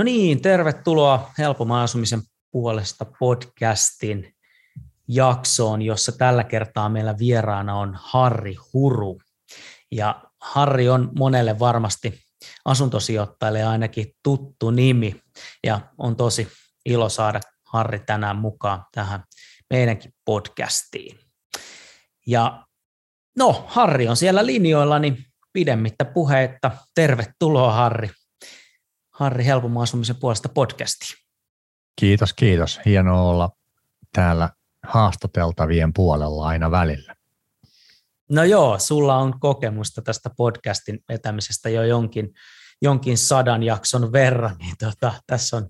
No niin, tervetuloa Helpomman asumisen puolesta podcastin jaksoon, jossa tällä kertaa meillä vieraana on Harri Huru. Ja Harri on monelle varmasti asuntosijoittajille ainakin tuttu nimi, ja on tosi ilo saada Harri tänään mukaan tähän meidänkin podcastiin. Ja no, Harri on siellä linjoilla, niin pidemmittä puheetta. Tervetuloa Harri. Harri Helpomman asumisen puolesta podcastiin. Kiitos, kiitos. Hienoa olla täällä haastateltavien puolella aina välillä. No joo, sulla on kokemusta tästä podcastin vetämisestä jo jonkin, jonkin sadan jakson verran, niin tota, tässä, on,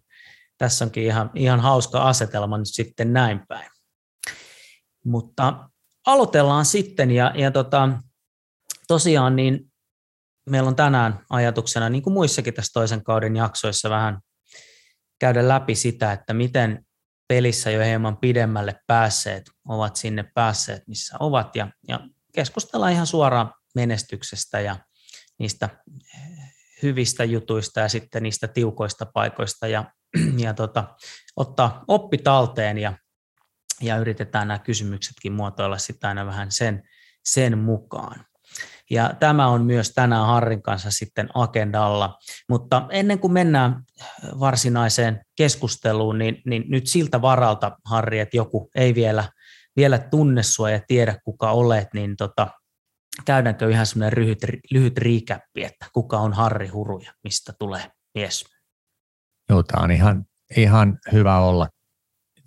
tässä onkin ihan, ihan hauska asetelma nyt sitten näin päin. Mutta aloitellaan sitten ja, ja tota, tosiaan niin meillä on tänään ajatuksena, niin kuin muissakin tässä toisen kauden jaksoissa, vähän käydä läpi sitä, että miten pelissä jo hieman pidemmälle päässeet ovat sinne päässeet, missä ovat, ja, ja keskustella ihan suoraan menestyksestä ja niistä hyvistä jutuista ja sitten niistä tiukoista paikoista ja, ja tota, ottaa oppi talteen ja, ja yritetään nämä kysymyksetkin muotoilla sitä aina vähän sen, sen mukaan. Ja tämä on myös tänään Harrin kanssa sitten agendalla. Mutta ennen kuin mennään varsinaiseen keskusteluun, niin, niin nyt siltä varalta, Harri, että joku ei vielä, vielä tunne sua ja tiedä kuka olet, niin tota, käydäänkö ihan semmoinen lyhyt, lyhyt riikäppi, että kuka on Harri Huru ja mistä tulee mies? Joo, tämä on ihan, ihan hyvä olla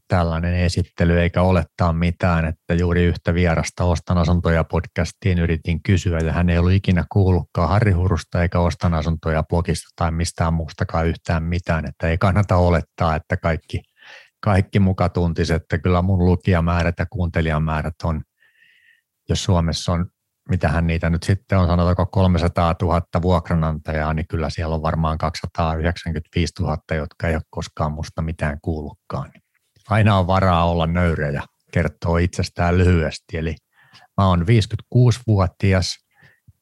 tällainen esittely eikä olettaa mitään, että juuri yhtä vierasta Ostan asuntoja podcastiin yritin kysyä. Ja hän ei ollut ikinä kuullutkaan Harri Hurusta eikä Ostan asuntoja blogista tai mistään muustakaan yhtään mitään, että ei kannata olettaa, että kaikki, kaikki muka tuntisi, että kyllä mun lukijamäärät ja kuuntelijamäärät on, jos Suomessa on mitähän niitä nyt sitten on, sanotaanko 300 000 vuokranantajaa, niin kyllä siellä on varmaan 295 000, jotka ei ole koskaan musta mitään kuullutkaan aina on varaa olla nöyrä ja kertoo itsestään lyhyesti. Eli mä oon 56-vuotias,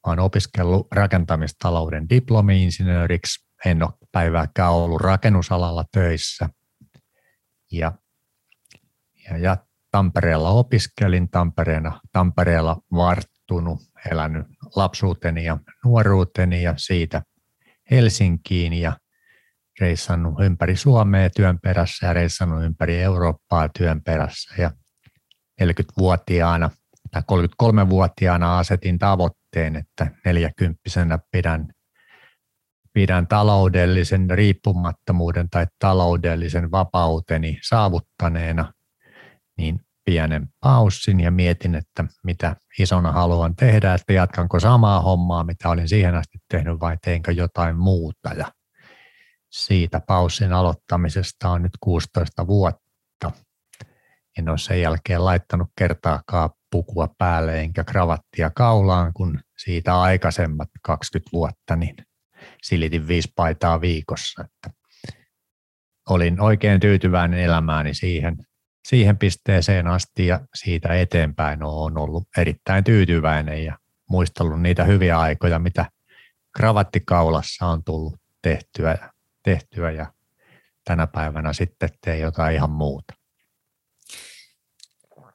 mä oon opiskellut rakentamistalouden diplomi-insinööriksi, en ole päivääkään ollut rakennusalalla töissä. Ja, ja, ja Tampereella opiskelin, Tampereena, Tampereella varttunut, elänyt lapsuuteni ja nuoruuteni ja siitä Helsinkiin ja reissannut ympäri Suomea työn perässä ja reissannut ympäri Eurooppaa työn perässä. Ja 40-vuotiaana tai 33-vuotiaana asetin tavoitteen, että 40 pidän, pidän taloudellisen riippumattomuuden tai taloudellisen vapauteni saavuttaneena, niin pienen paussin ja mietin, että mitä isona haluan tehdä, että jatkanko samaa hommaa, mitä olin siihen asti tehnyt vai teinkö jotain muuta. Ja siitä paussin aloittamisesta on nyt 16 vuotta. En ole sen jälkeen laittanut kertaakaan pukua päälle enkä kravattia kaulaan, kun siitä aikaisemmat 20 vuotta niin silitin viisi paitaa viikossa. Että olin oikein tyytyväinen elämääni siihen, siihen pisteeseen asti ja siitä eteenpäin olen ollut erittäin tyytyväinen ja muistellut niitä hyviä aikoja, mitä kravattikaulassa on tullut tehtyä tehtyä ja tänä päivänä sitten tee jotain ihan muuta.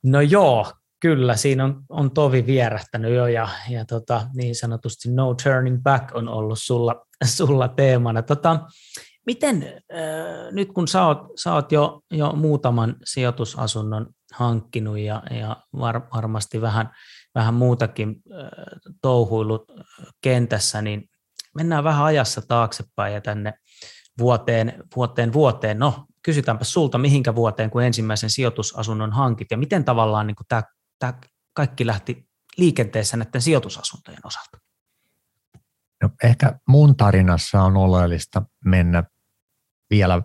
No joo, kyllä, siinä on, on tovi vierähtänyt jo ja, ja tota, niin sanotusti no turning back on ollut sulla, sulla teemana. Tota, miten äh, nyt kun sä oot, sä oot jo, jo muutaman sijoitusasunnon hankkinut ja, ja var, varmasti vähän, vähän muutakin äh, touhuillut kentässä, niin mennään vähän ajassa taaksepäin ja tänne vuoteen, vuoteen, vuoteen. No, kysytäänpä sulta, mihinkä vuoteen, kun ensimmäisen sijoitusasunnon hankit, ja miten tavallaan niin tämä, tämä kaikki lähti liikenteessä näiden sijoitusasuntojen osalta? No, ehkä mun tarinassa on oleellista mennä vielä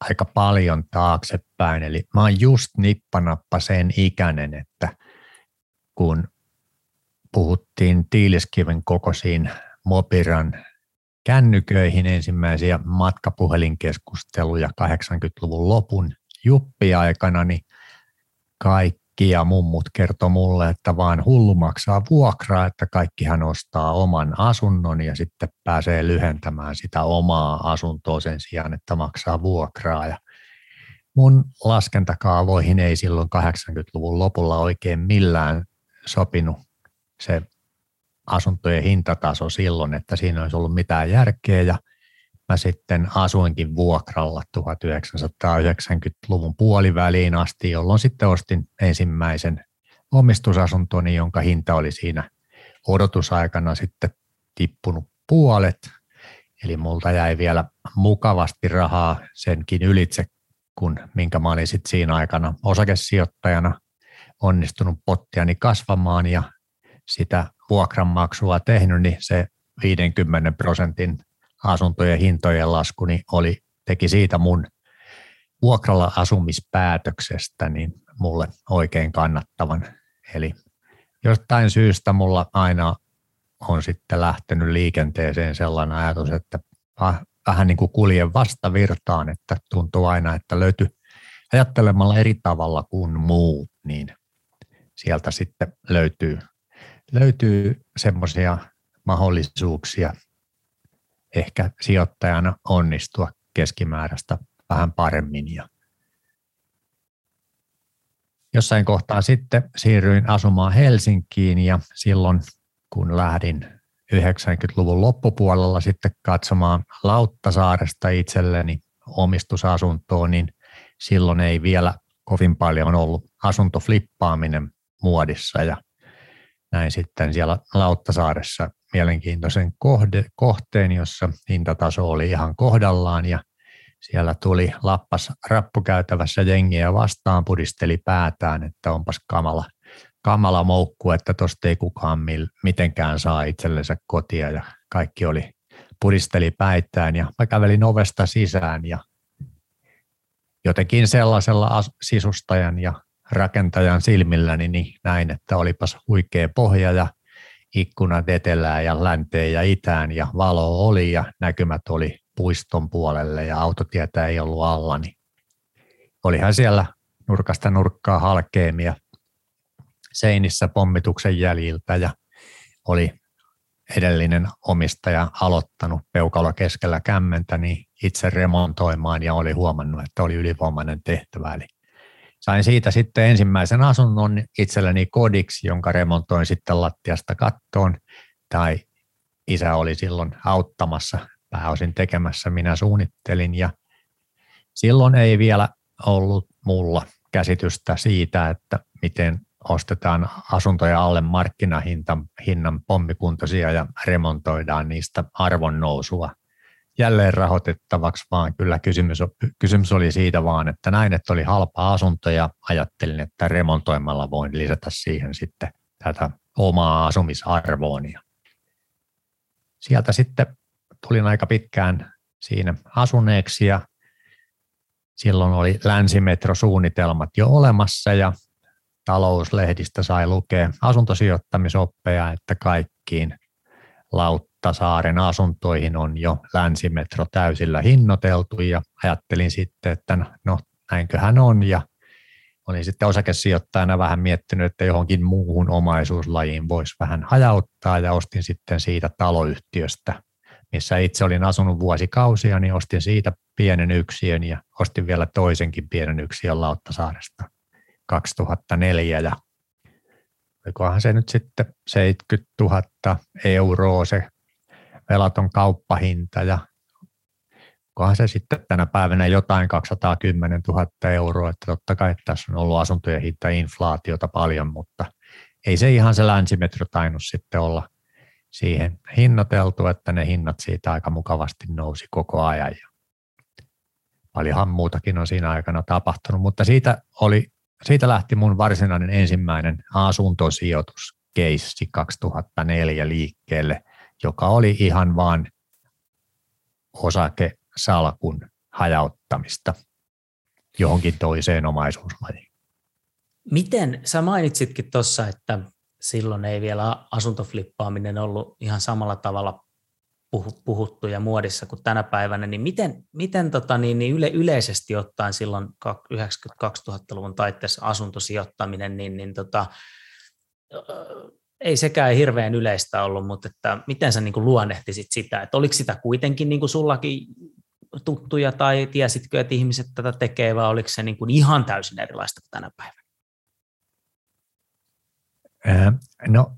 aika paljon taaksepäin. Eli mä oon just nippanappa sen ikäinen, että kun puhuttiin Tiiliskiven kokoisiin Mopiran kännyköihin ensimmäisiä matkapuhelinkeskusteluja 80-luvun lopun juppiaikana, niin Kia mummut kertoi mulle, että vaan hullu maksaa vuokraa, että kaikki hän ostaa oman asunnon ja sitten pääsee lyhentämään sitä omaa asuntoa sen sijaan, että maksaa vuokraa. Ja mun laskentakaavoihin ei silloin 80-luvun lopulla oikein millään sopinut se asuntojen hintataso silloin, että siinä olisi ollut mitään järkeä ja mä sitten asuinkin vuokralla 1990-luvun puoliväliin asti, jolloin sitten ostin ensimmäisen omistusasuntoni, jonka hinta oli siinä odotusaikana sitten tippunut puolet. Eli multa jäi vielä mukavasti rahaa senkin ylitse, kun minkä mä olin sitten siinä aikana osakesijoittajana onnistunut pottiani kasvamaan ja sitä vuokranmaksua tehnyt, niin se 50 prosentin asuntojen hintojen lasku niin oli, teki siitä mun vuokralla asumispäätöksestä niin mulle oikein kannattavan. Eli jostain syystä mulla aina on sitten lähtenyt liikenteeseen sellainen ajatus, että vähän niin kuin kuljen vastavirtaan, että tuntuu aina, että löytyy ajattelemalla eri tavalla kuin muut, niin sieltä sitten löytyy, löytyy semmoisia mahdollisuuksia ehkä sijoittajana onnistua keskimääräistä vähän paremmin. Ja jossain kohtaa sitten siirryin asumaan Helsinkiin ja silloin kun lähdin 90-luvun loppupuolella sitten katsomaan Lauttasaaresta itselleni omistusasuntoon, niin silloin ei vielä kovin paljon ollut asuntoflippaaminen muodissa ja näin sitten siellä Lauttasaaressa mielenkiintoisen kohde, kohteen, jossa hintataso oli ihan kohdallaan ja siellä tuli lappas rappukäytävässä jengiä vastaan, pudisteli päätään, että onpas kamala, kamala moukku, että tosta ei kukaan mil, mitenkään saa itsellensä kotia ja kaikki oli pudisteli päittään ja mä kävelin ovesta sisään ja jotenkin sellaisella sisustajan ja rakentajan silmilläni niin näin, että olipas huikea pohja ja ikkunat etelään ja länteen ja itään ja valo oli ja näkymät oli puiston puolelle ja autotietä ei ollut alla, niin olihan siellä nurkasta nurkkaa halkeamia seinissä pommituksen jäljiltä ja oli edellinen omistaja aloittanut peukalo keskellä kämmentä niin itse remontoimaan ja oli huomannut, että oli ylivoimainen tehtävä. Eli sain siitä sitten ensimmäisen asunnon itselleni kodiksi, jonka remontoin sitten lattiasta kattoon. Tai isä oli silloin auttamassa, pääosin tekemässä, minä suunnittelin. Ja silloin ei vielä ollut mulla käsitystä siitä, että miten ostetaan asuntoja alle markkinahinnan hinnan pommikuntoisia ja remontoidaan niistä arvonnousua jälleen rahoitettavaksi, vaan kyllä kysymys, kysymys oli siitä vaan, että näin, että oli halpa asunto ja ajattelin, että remontoimalla voin lisätä siihen sitten tätä omaa asumisarvoon. Ja sieltä sitten tulin aika pitkään siinä asuneeksi ja silloin oli länsimetrosuunnitelmat jo olemassa ja talouslehdistä sai lukea asuntosijoittamisoppeja, että kaikkiin laut Lauttasaaren asuntoihin on jo länsimetro täysillä hinnoiteltu ja ajattelin sitten, että no, no näinköhän on. Ja olin sitten osakesijoittajana vähän miettinyt, että johonkin muuhun omaisuuslajiin voisi vähän hajauttaa ja ostin sitten siitä taloyhtiöstä, missä itse olin asunut vuosikausia, niin ostin siitä pienen yksiön ja ostin vielä toisenkin pienen yksiön Lauttasaaresta 2004 ja olikohan se nyt sitten 70 000 euroa se velaton kauppahinta ja onkohan se sitten tänä päivänä jotain 210 000 euroa, että totta kai tässä on ollut asuntojen hinta inflaatiota paljon, mutta ei se ihan se länsimetro tainnut sitten olla siihen hinnoiteltu, että ne hinnat siitä aika mukavasti nousi koko ajan. Ja paljonhan muutakin on siinä aikana tapahtunut, mutta siitä, oli, siitä lähti mun varsinainen ensimmäinen asuntosijoitus keissi 2004 liikkeelle – joka oli ihan vain osakesalkun hajauttamista johonkin toiseen omaisuuslajiin. Miten, sä mainitsitkin tuossa, että silloin ei vielä asuntoflippaaminen ollut ihan samalla tavalla puhuttu ja muodissa kuin tänä päivänä, niin miten, miten tota, niin, niin yle, yleisesti ottaen silloin 90-2000-luvun taitteessa asuntosijoittaminen, niin, niin tota, ei sekään hirveän yleistä ollut, mutta että miten sä niin kuin luonnehtisit sitä, että oliko sitä kuitenkin niin kuin sullakin tuttuja tai tiesitkö, että ihmiset tätä tekee vai oliko se niin kuin ihan täysin erilaista kuin tänä päivänä? No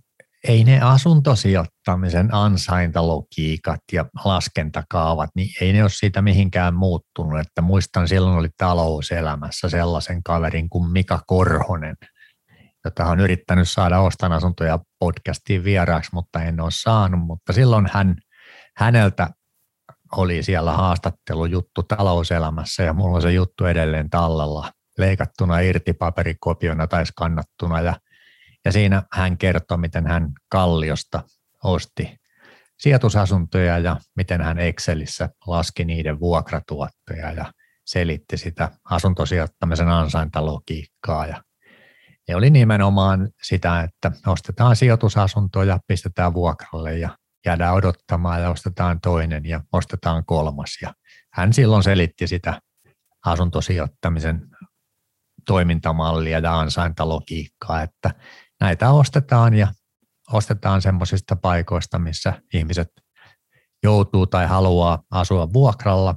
ei ne asuntosijoittamisen ansaintalogiikat ja laskentakaavat, niin ei ne ole siitä mihinkään muuttunut. Että muistan silloin oli talouselämässä sellaisen kaverin kuin Mika Korhonen, jota on yrittänyt saada Ostan asuntoja podcastiin vieraaksi, mutta en ole saanut. Mutta silloin hän, häneltä oli siellä haastattelujuttu talouselämässä ja mulla on se juttu edelleen tallella leikattuna irti paperikopiona tai skannattuna ja, ja siinä hän kertoi, miten hän Kalliosta osti sijoitusasuntoja ja miten hän Excelissä laski niiden vuokratuottoja ja selitti sitä asuntosijoittamisen ansaintalogiikkaa ja ne oli nimenomaan sitä, että ostetaan sijoitusasuntoja, pistetään vuokralle ja jäädään odottamaan ja ostetaan toinen ja ostetaan kolmas. Ja hän silloin selitti sitä asuntosijoittamisen toimintamallia ja ansaintalogiikkaa, että näitä ostetaan ja ostetaan semmoisista paikoista, missä ihmiset joutuu tai haluaa asua vuokralla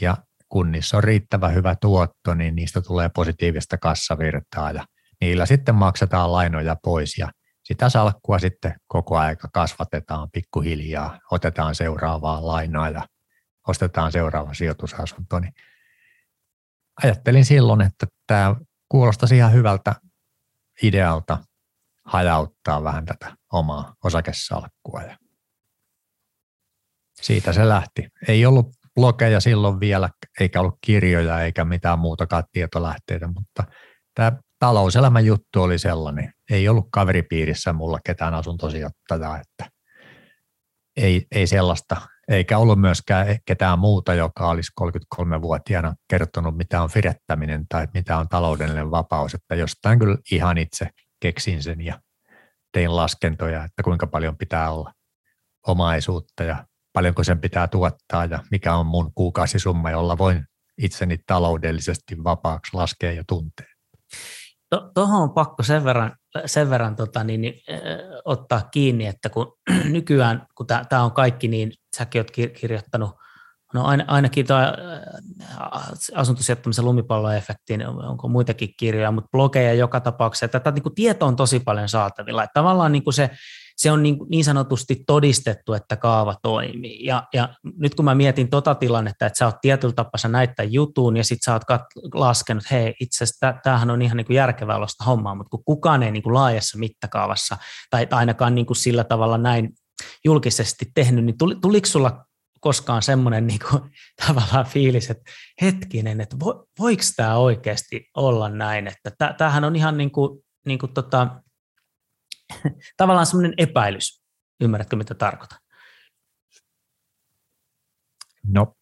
ja kun niissä on riittävä hyvä tuotto, niin niistä tulee positiivista kassavirtaa ja niillä sitten maksetaan lainoja pois ja sitä salkkua sitten koko aika kasvatetaan pikkuhiljaa, otetaan seuraavaa lainaa ja ostetaan seuraava sijoitusasunto. Niin ajattelin silloin, että tämä kuulostaisi ihan hyvältä idealta hajauttaa vähän tätä omaa osakesalkkua. Ja siitä se lähti. Ei ollut blogeja silloin vielä, eikä ollut kirjoja eikä mitään muutakaan tietolähteitä, mutta tämä talouselämän juttu oli sellainen. Ei ollut kaveripiirissä mulla ketään asuntosijoittajaa, että ei, ei sellaista, eikä ollut myöskään ketään muuta, joka olisi 33-vuotiaana kertonut, mitä on firettäminen tai mitä on taloudellinen vapaus, että jostain kyllä ihan itse keksin sen ja tein laskentoja, että kuinka paljon pitää olla omaisuutta ja paljonko sen pitää tuottaa ja mikä on mun kuukausisumma, jolla voin itseni taloudellisesti vapaaksi laskea ja tuntea. Tuohon on pakko sen verran, sen verran tota, niin, niin, ottaa kiinni, että kun nykyään, kun tämä on kaikki, niin säkin olet kirjoittanut, no ainakin tuo asuntosijoittamisen lumipalloefektiin, onko muitakin kirjoja, mutta blogeja joka tapauksessa, että tätä niin kuin tieto on tosi paljon saatavilla. Että tavallaan niin kuin se se on niin, niin sanotusti todistettu, että kaava toimii. Ja, ja nyt kun mä mietin tota tilannetta, että sä oot tietyllä tapaa, sä jutun ja sitten sä oot kat- laskenut, hei, itse asiassa tämähän on ihan niin järkevää olosta hommaa, mutta kun kukaan ei niin kuin laajassa mittakaavassa tai ainakaan niin kuin sillä tavalla näin julkisesti tehnyt, niin tuli, tuliko sulla koskaan semmoinen niin kuin, tavallaan fiilis, että hetkinen, että vo, voiko tämä oikeasti olla näin, että tämähän on ihan niin kuin, niin kuin tota, tavallaan semmoinen epäilys. Ymmärrätkö, mitä tarkoitan? No,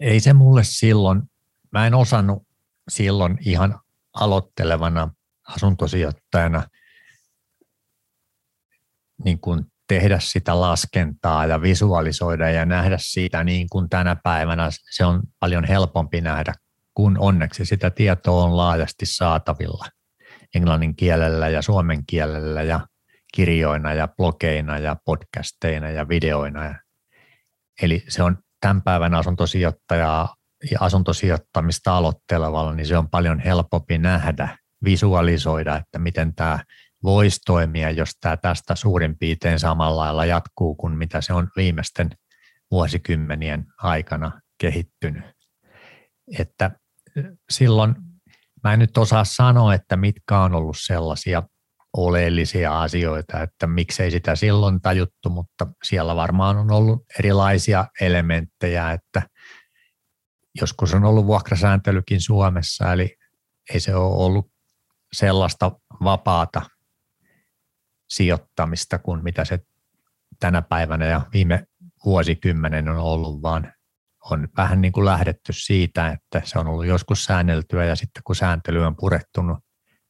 ei se mulle silloin, mä en osannut silloin ihan aloittelevana asuntosijoittajana niin kuin tehdä sitä laskentaa ja visualisoida ja nähdä siitä niin kuin tänä päivänä se on paljon helpompi nähdä, kun onneksi sitä tietoa on laajasti saatavilla – englannin kielellä ja suomen kielellä ja kirjoina ja blogeina ja podcasteina ja videoina. Eli se on tämän päivän asuntosijoittajaa ja asuntosijoittamista aloittelevalla, niin se on paljon helpompi nähdä, visualisoida, että miten tämä voisi toimia, jos tämä tästä suurin piirtein samalla lailla jatkuu kuin mitä se on viimeisten vuosikymmenien aikana kehittynyt. Että silloin Mä en nyt osaa sanoa, että mitkä on ollut sellaisia oleellisia asioita, että miksei sitä silloin tajuttu, mutta siellä varmaan on ollut erilaisia elementtejä, että joskus on ollut vuokrasääntelykin Suomessa, eli ei se ole ollut sellaista vapaata sijoittamista kuin mitä se tänä päivänä ja viime vuosikymmenen on ollut, vaan on vähän niin kuin lähdetty siitä, että se on ollut joskus säänneltyä ja sitten kun sääntely on purettunut,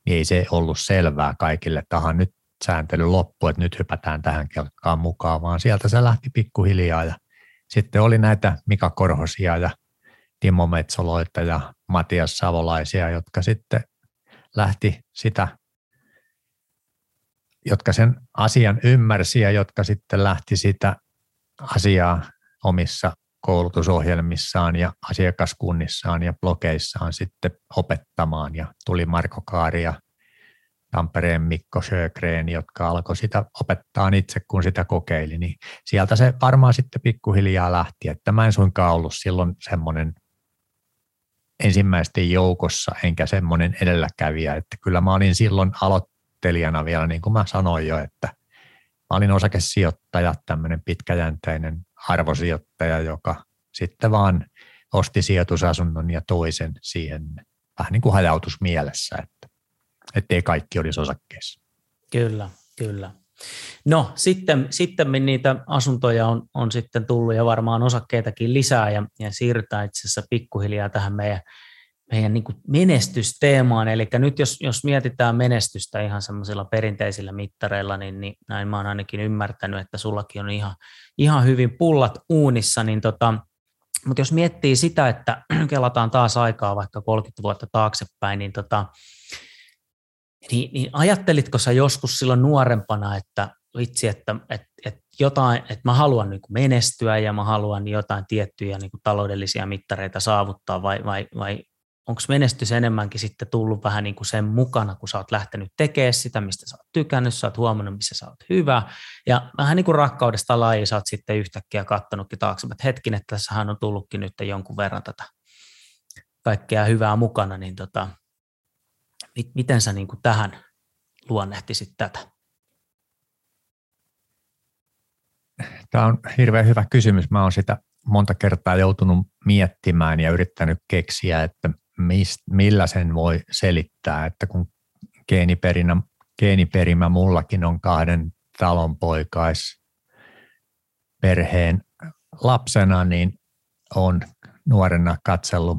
niin ei se ollut selvää kaikille, että nyt sääntely loppui, että nyt hypätään tähän kelkkaan mukaan, vaan sieltä se lähti pikkuhiljaa. Ja sitten oli näitä Mika Korhosia ja Timo Metsoloita ja Matias Savolaisia, jotka sitten lähti sitä, jotka sen asian ymmärsi ja jotka sitten lähti sitä asiaa omissa koulutusohjelmissaan ja asiakaskunnissaan ja blogeissaan sitten opettamaan. Ja tuli Marko Kaari ja Tampereen Mikko Sjögren, jotka alkoi sitä opettaa itse, kun sitä kokeili, niin sieltä se varmaan sitten pikkuhiljaa lähti, että mä en suinkaan ollut silloin semmoinen ensimmäisten joukossa, enkä semmoinen edelläkävijä, että kyllä mä olin silloin aloittelijana vielä, niin kuin mä sanoin jo, että mä olin osakesijoittaja, tämmöinen pitkäjänteinen arvosijoittaja, joka sitten vaan osti sijoitusasunnon ja toisen siihen vähän niin kuin hajautus mielessä, että ettei kaikki olisi osakkeissa. Kyllä, kyllä. No sitten, sitten niitä asuntoja on, on sitten tullut ja varmaan osakkeitakin lisää ja, ja siirrytään itse asiassa pikkuhiljaa tähän meidän, meidän niin menestysteemaan. Eli nyt jos, jos mietitään menestystä ihan semmoisilla perinteisillä mittareilla, niin, niin näin mä oon ainakin ymmärtänyt, että sullakin on ihan, ihan hyvin pullat uunissa, niin tota, mutta jos miettii sitä, että kelataan taas aikaa vaikka 30 vuotta taaksepäin, niin tota, niin, niin ajattelitko sä joskus silloin nuorempana, että vitsi, että, että, että, jotain, että mä haluan niin menestyä ja mä haluan jotain tiettyjä niin taloudellisia mittareita saavuttaa vai, vai, vai onko menestys enemmänkin sitten tullut vähän niin kuin sen mukana, kun sä oot lähtenyt tekemään sitä, mistä sä oot tykännyt, sä oot huomannut, missä sä oot hyvä, ja vähän niin kuin rakkaudesta laji sä oot sitten yhtäkkiä kattonutkin taakse, että hetkin, että tässähän on tullutkin nyt jonkun verran tätä kaikkea hyvää mukana, niin tota, miten sä niin kuin tähän luonnehtisit tätä? Tämä on hirveän hyvä kysymys. Mä oon sitä monta kertaa joutunut miettimään ja yrittänyt keksiä, että mist, millä sen voi selittää, että kun geeniperinä, geeniperimä mullakin on kahden talonpoikais perheen lapsena, niin on nuorena katsellut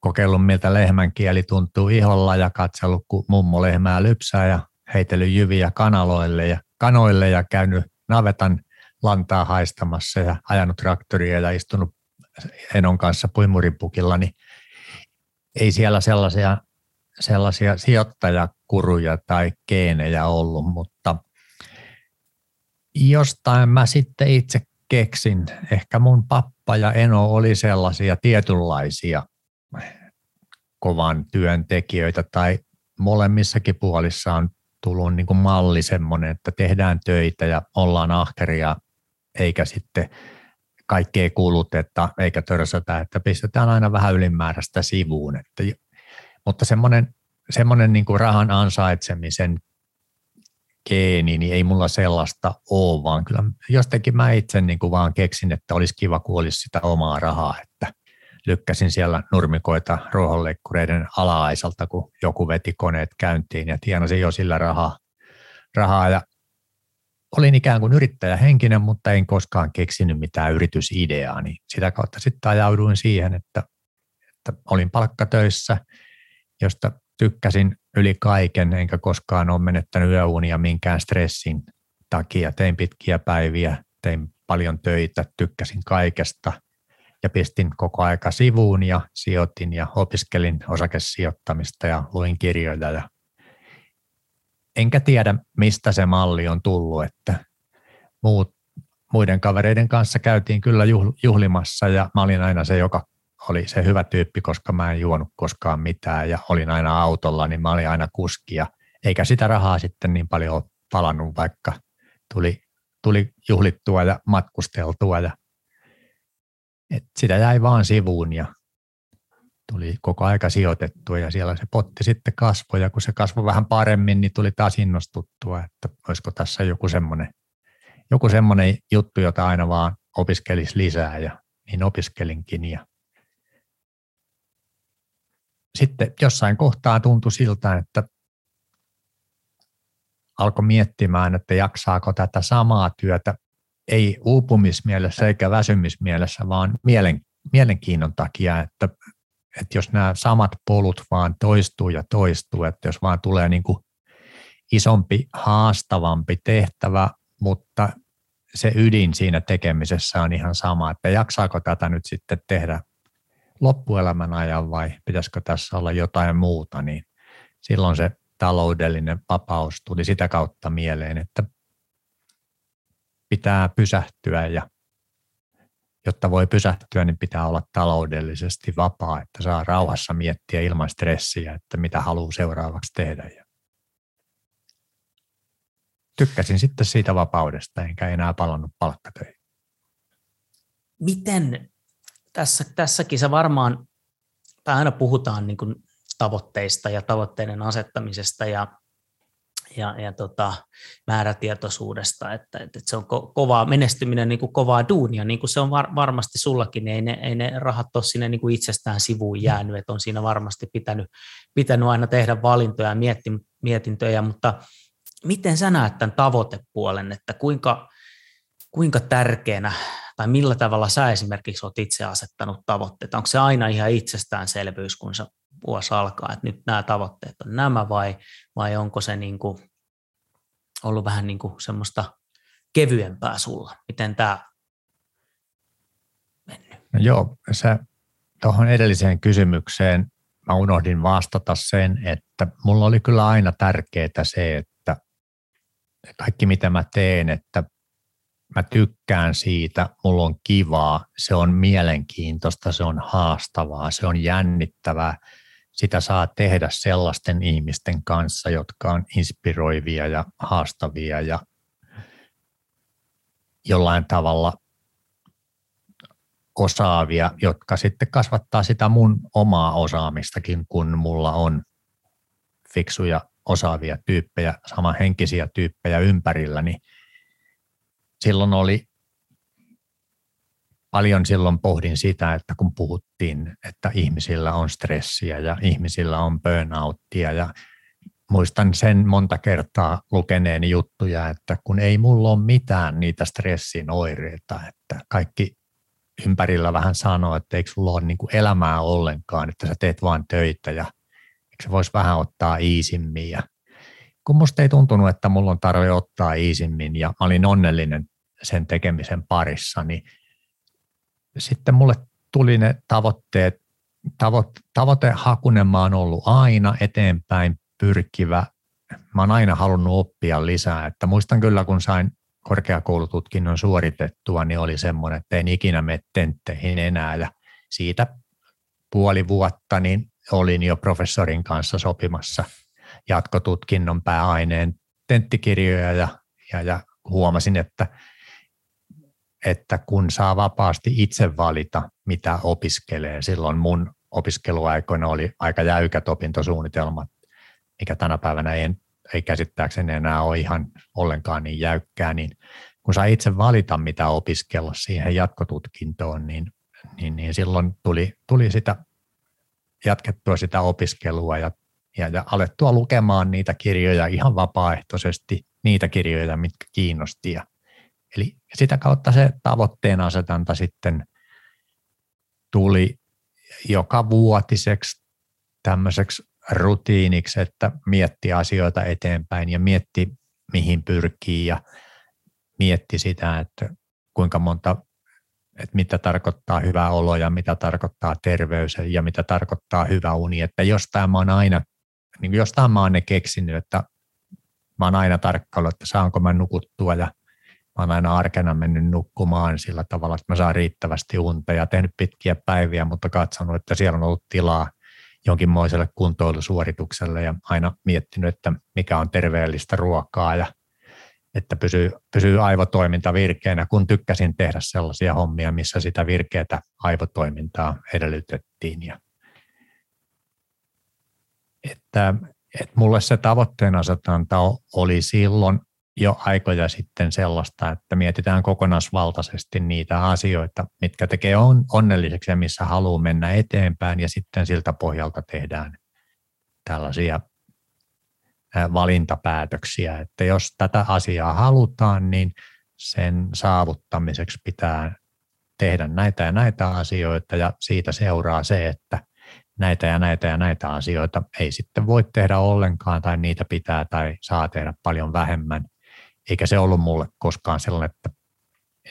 kokeillut, miltä lehmän kieli tuntuu iholla ja katsellut, kun mummo lehmää lypsää ja heitellyt jyviä kanaloille ja kanoille ja käynyt navetan lantaa haistamassa ja ajanut traktoria ja istunut Enon kanssa puimuripukilla, niin ei siellä sellaisia, sellaisia sijoittajakuruja tai geenejä ollut, mutta jostain mä sitten itse keksin, ehkä mun pappa ja Eno oli sellaisia tietynlaisia kovan työntekijöitä tai molemmissakin puolissa on tullut niin kuin malli semmoinen, että tehdään töitä ja ollaan ahkeria eikä sitten kaikkea kulutetta eikä törsätä, että pistetään aina vähän ylimääräistä sivuun. Että, mutta semmoinen, semmoinen niin kuin rahan ansaitsemisen geeni, niin ei mulla sellaista ole, vaan kyllä jostakin mä itse niin kuin vaan keksin, että olisi kiva, kun olisi sitä omaa rahaa, että lykkäsin siellä nurmikoita ruohonleikkureiden ala-aisalta, kun joku veti koneet käyntiin ja tienasin jo sillä rahaa. rahaa ja olin ikään kuin yrittäjähenkinen, mutta en koskaan keksinyt mitään yritysideaa, niin sitä kautta sitten ajauduin siihen, että, että olin palkkatöissä, josta tykkäsin yli kaiken, enkä koskaan ole menettänyt yöunia minkään stressin takia. Tein pitkiä päiviä, tein paljon töitä, tykkäsin kaikesta – ja pistin koko aika sivuun ja sijoitin ja opiskelin osakesijoittamista ja luin kirjoja ja enkä tiedä, mistä se malli on tullut, että muut, muiden kavereiden kanssa käytiin kyllä juhlimassa ja mä olin aina se, joka oli se hyvä tyyppi, koska mä en juonut koskaan mitään ja olin aina autolla, niin mä olin aina kuskia. Eikä sitä rahaa sitten niin paljon palannut, vaikka tuli, tuli juhlittua ja matkusteltua ja et sitä jäi vaan sivuun ja tuli koko aika sijoitettua ja siellä se potti sitten kasvoi ja kun se kasvoi vähän paremmin, niin tuli taas innostuttua, että olisiko tässä joku semmoinen, joku semmoinen juttu, jota aina vaan opiskelisi lisää ja niin opiskelinkin ja sitten jossain kohtaa tuntui siltä, että alkoi miettimään, että jaksaako tätä samaa työtä ei uupumismielessä eikä väsymismielessä, vaan mielen, mielenkiinnon takia, että, että jos nämä samat polut vaan toistuu ja toistuu, että jos vaan tulee niin kuin isompi, haastavampi tehtävä, mutta se ydin siinä tekemisessä on ihan sama, että jaksaako tätä nyt sitten tehdä loppuelämän ajan vai pitäisikö tässä olla jotain muuta, niin silloin se taloudellinen vapaus tuli sitä kautta mieleen, että pitää pysähtyä ja jotta voi pysähtyä, niin pitää olla taloudellisesti vapaa, että saa rauhassa miettiä ilman stressiä, että mitä haluaa seuraavaksi tehdä. Ja tykkäsin sitten siitä vapaudesta, enkä enää palannut palkkatöihin. Miten tässä, tässäkin se varmaan, tai aina puhutaan niin kuin tavoitteista ja tavoitteiden asettamisesta ja, ja, ja tota, määrätietoisuudesta, että, että se on ko- kovaa menestyminen, niin kuin kovaa duunia, niin kuin se on var, varmasti sullakin, ei ne, ei ne rahat ole sinne niin kuin itsestään sivuun jäänyt, että on siinä varmasti pitänyt, pitänyt aina tehdä valintoja ja mietti, mietintöjä, mutta miten sä näet tämän tavoitepuolen, että kuinka, kuinka tärkeänä tai millä tavalla sä esimerkiksi olet itse asettanut tavoitteita? Onko se aina ihan itsestäänselvyys, kun se vuosi alkaa, että nyt nämä tavoitteet on nämä vai, vai onko se niin kuin ollut vähän niin kuin semmoista kevyempää sulla? Miten tämä mennyt? No joo, se tuohon edelliseen kysymykseen mä unohdin vastata sen, että mulla oli kyllä aina tärkeää se, että kaikki mitä mä teen, että mä tykkään siitä, mulla on kivaa, se on mielenkiintoista, se on haastavaa, se on jännittävää. Sitä saa tehdä sellaisten ihmisten kanssa, jotka on inspiroivia ja haastavia ja jollain tavalla osaavia, jotka sitten kasvattaa sitä mun omaa osaamistakin, kun mulla on fiksuja osaavia tyyppejä, samanhenkisiä tyyppejä ympärilläni, niin silloin oli paljon silloin pohdin sitä, että kun puhuttiin, että ihmisillä on stressiä ja ihmisillä on burnouttia ja muistan sen monta kertaa lukeneeni juttuja, että kun ei mulla ole mitään niitä stressin oireita, että kaikki ympärillä vähän sanoo, että eikö sulla ole niin elämää ollenkaan, että sä teet vaan töitä ja eikö se voisi vähän ottaa iisimmin. Ja kun musta ei tuntunut, että mulla on tarve ottaa iisimmin ja mä olin onnellinen sen tekemisen parissa, niin sitten mulle tuli ne tavoitteet, tavoite, tavoitehakunen mä oon ollut aina eteenpäin pyrkivä. Mä oon aina halunnut oppia lisää, että muistan kyllä kun sain korkeakoulututkinnon suoritettua, niin oli semmoinen, että en ikinä mene tentteihin enää ja siitä puoli vuotta niin olin jo professorin kanssa sopimassa jatkotutkinnon pääaineen tenttikirjoja ja, ja, ja huomasin, että että kun saa vapaasti itse valita, mitä opiskelee, silloin mun opiskeluaikoina oli aika jäykät opintosuunnitelmat, mikä tänä päivänä ei, ei käsittääkseni enää ole ihan ollenkaan niin jäykkää, niin kun saa itse valita, mitä opiskella siihen jatkotutkintoon, niin, niin, niin silloin tuli, tuli sitä jatkettua sitä opiskelua ja, ja, ja alettua lukemaan niitä kirjoja ihan vapaaehtoisesti, niitä kirjoja, mitkä kiinnosti. Ja Eli sitä kautta se tavoitteen asetanta sitten tuli joka vuotiseksi tämmöiseksi rutiiniksi, että mietti asioita eteenpäin ja mietti mihin pyrkii ja mietti sitä, että kuinka monta, että mitä tarkoittaa hyvä olo ja mitä tarkoittaa terveys ja mitä tarkoittaa hyvä uni, että jostain mä oon aina, niin jostain mä oon ne keksinyt, että mä oon aina tarkkailu, että saanko mä nukuttua ja mä oon aina arkena mennyt nukkumaan sillä tavalla, että mä saan riittävästi unta ja tehnyt pitkiä päiviä, mutta katsonut, että siellä on ollut tilaa jonkinmoiselle kuntoilusuoritukselle ja aina miettinyt, että mikä on terveellistä ruokaa ja että pysyy, pysyy aivotoiminta virkeänä, kun tykkäsin tehdä sellaisia hommia, missä sitä virkeätä aivotoimintaa edellytettiin. Ja että, että mulle se tavoitteen asetanta oli silloin jo aikoja sitten sellaista, että mietitään kokonaisvaltaisesti niitä asioita, mitkä tekee on, onnelliseksi ja missä haluaa mennä eteenpäin ja sitten siltä pohjalta tehdään tällaisia valintapäätöksiä, että jos tätä asiaa halutaan, niin sen saavuttamiseksi pitää tehdä näitä ja näitä asioita ja siitä seuraa se, että näitä ja näitä ja näitä asioita ei sitten voi tehdä ollenkaan tai niitä pitää tai saa tehdä paljon vähemmän. Eikä se ollut mulle koskaan sellainen, että,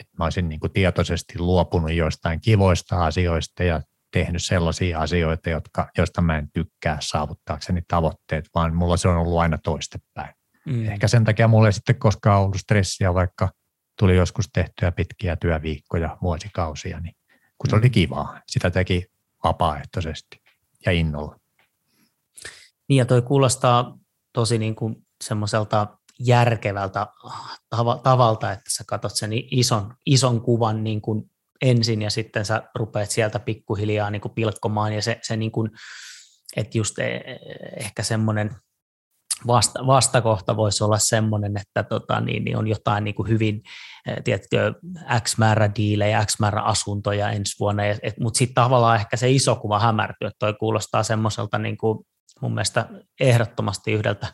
että mä olisin niin kuin tietoisesti luopunut joistain kivoista asioista ja tehnyt sellaisia asioita, jotka, joista mä en tykkää saavuttaakseni tavoitteet, vaan mulla se on ollut aina toistepäin. Mm. Ehkä sen takia mulla ei sitten koskaan ollut stressiä, vaikka tuli joskus tehtyä pitkiä työviikkoja, vuosikausia, niin kun se mm. oli kivaa. Sitä teki vapaaehtoisesti ja innolla. Niin ja toi kuulostaa tosi niin kuin semmoiselta järkevältä tavalta, että sä katsot sen ison, ison kuvan niin kuin ensin ja sitten sä rupeat sieltä pikkuhiljaa niin kuin pilkkomaan ja se, se niin kuin, että just e, ehkä semmoinen vasta, vastakohta voisi olla semmoinen, että tota, niin, niin on jotain niin kuin hyvin, e, tiedätkö, X määrä diilejä, X määrä asuntoja ensi vuonna, mutta sitten tavallaan ehkä se iso kuva hämärtyy, että toi kuulostaa semmoiselta niin kuin mun mielestä ehdottomasti yhdeltä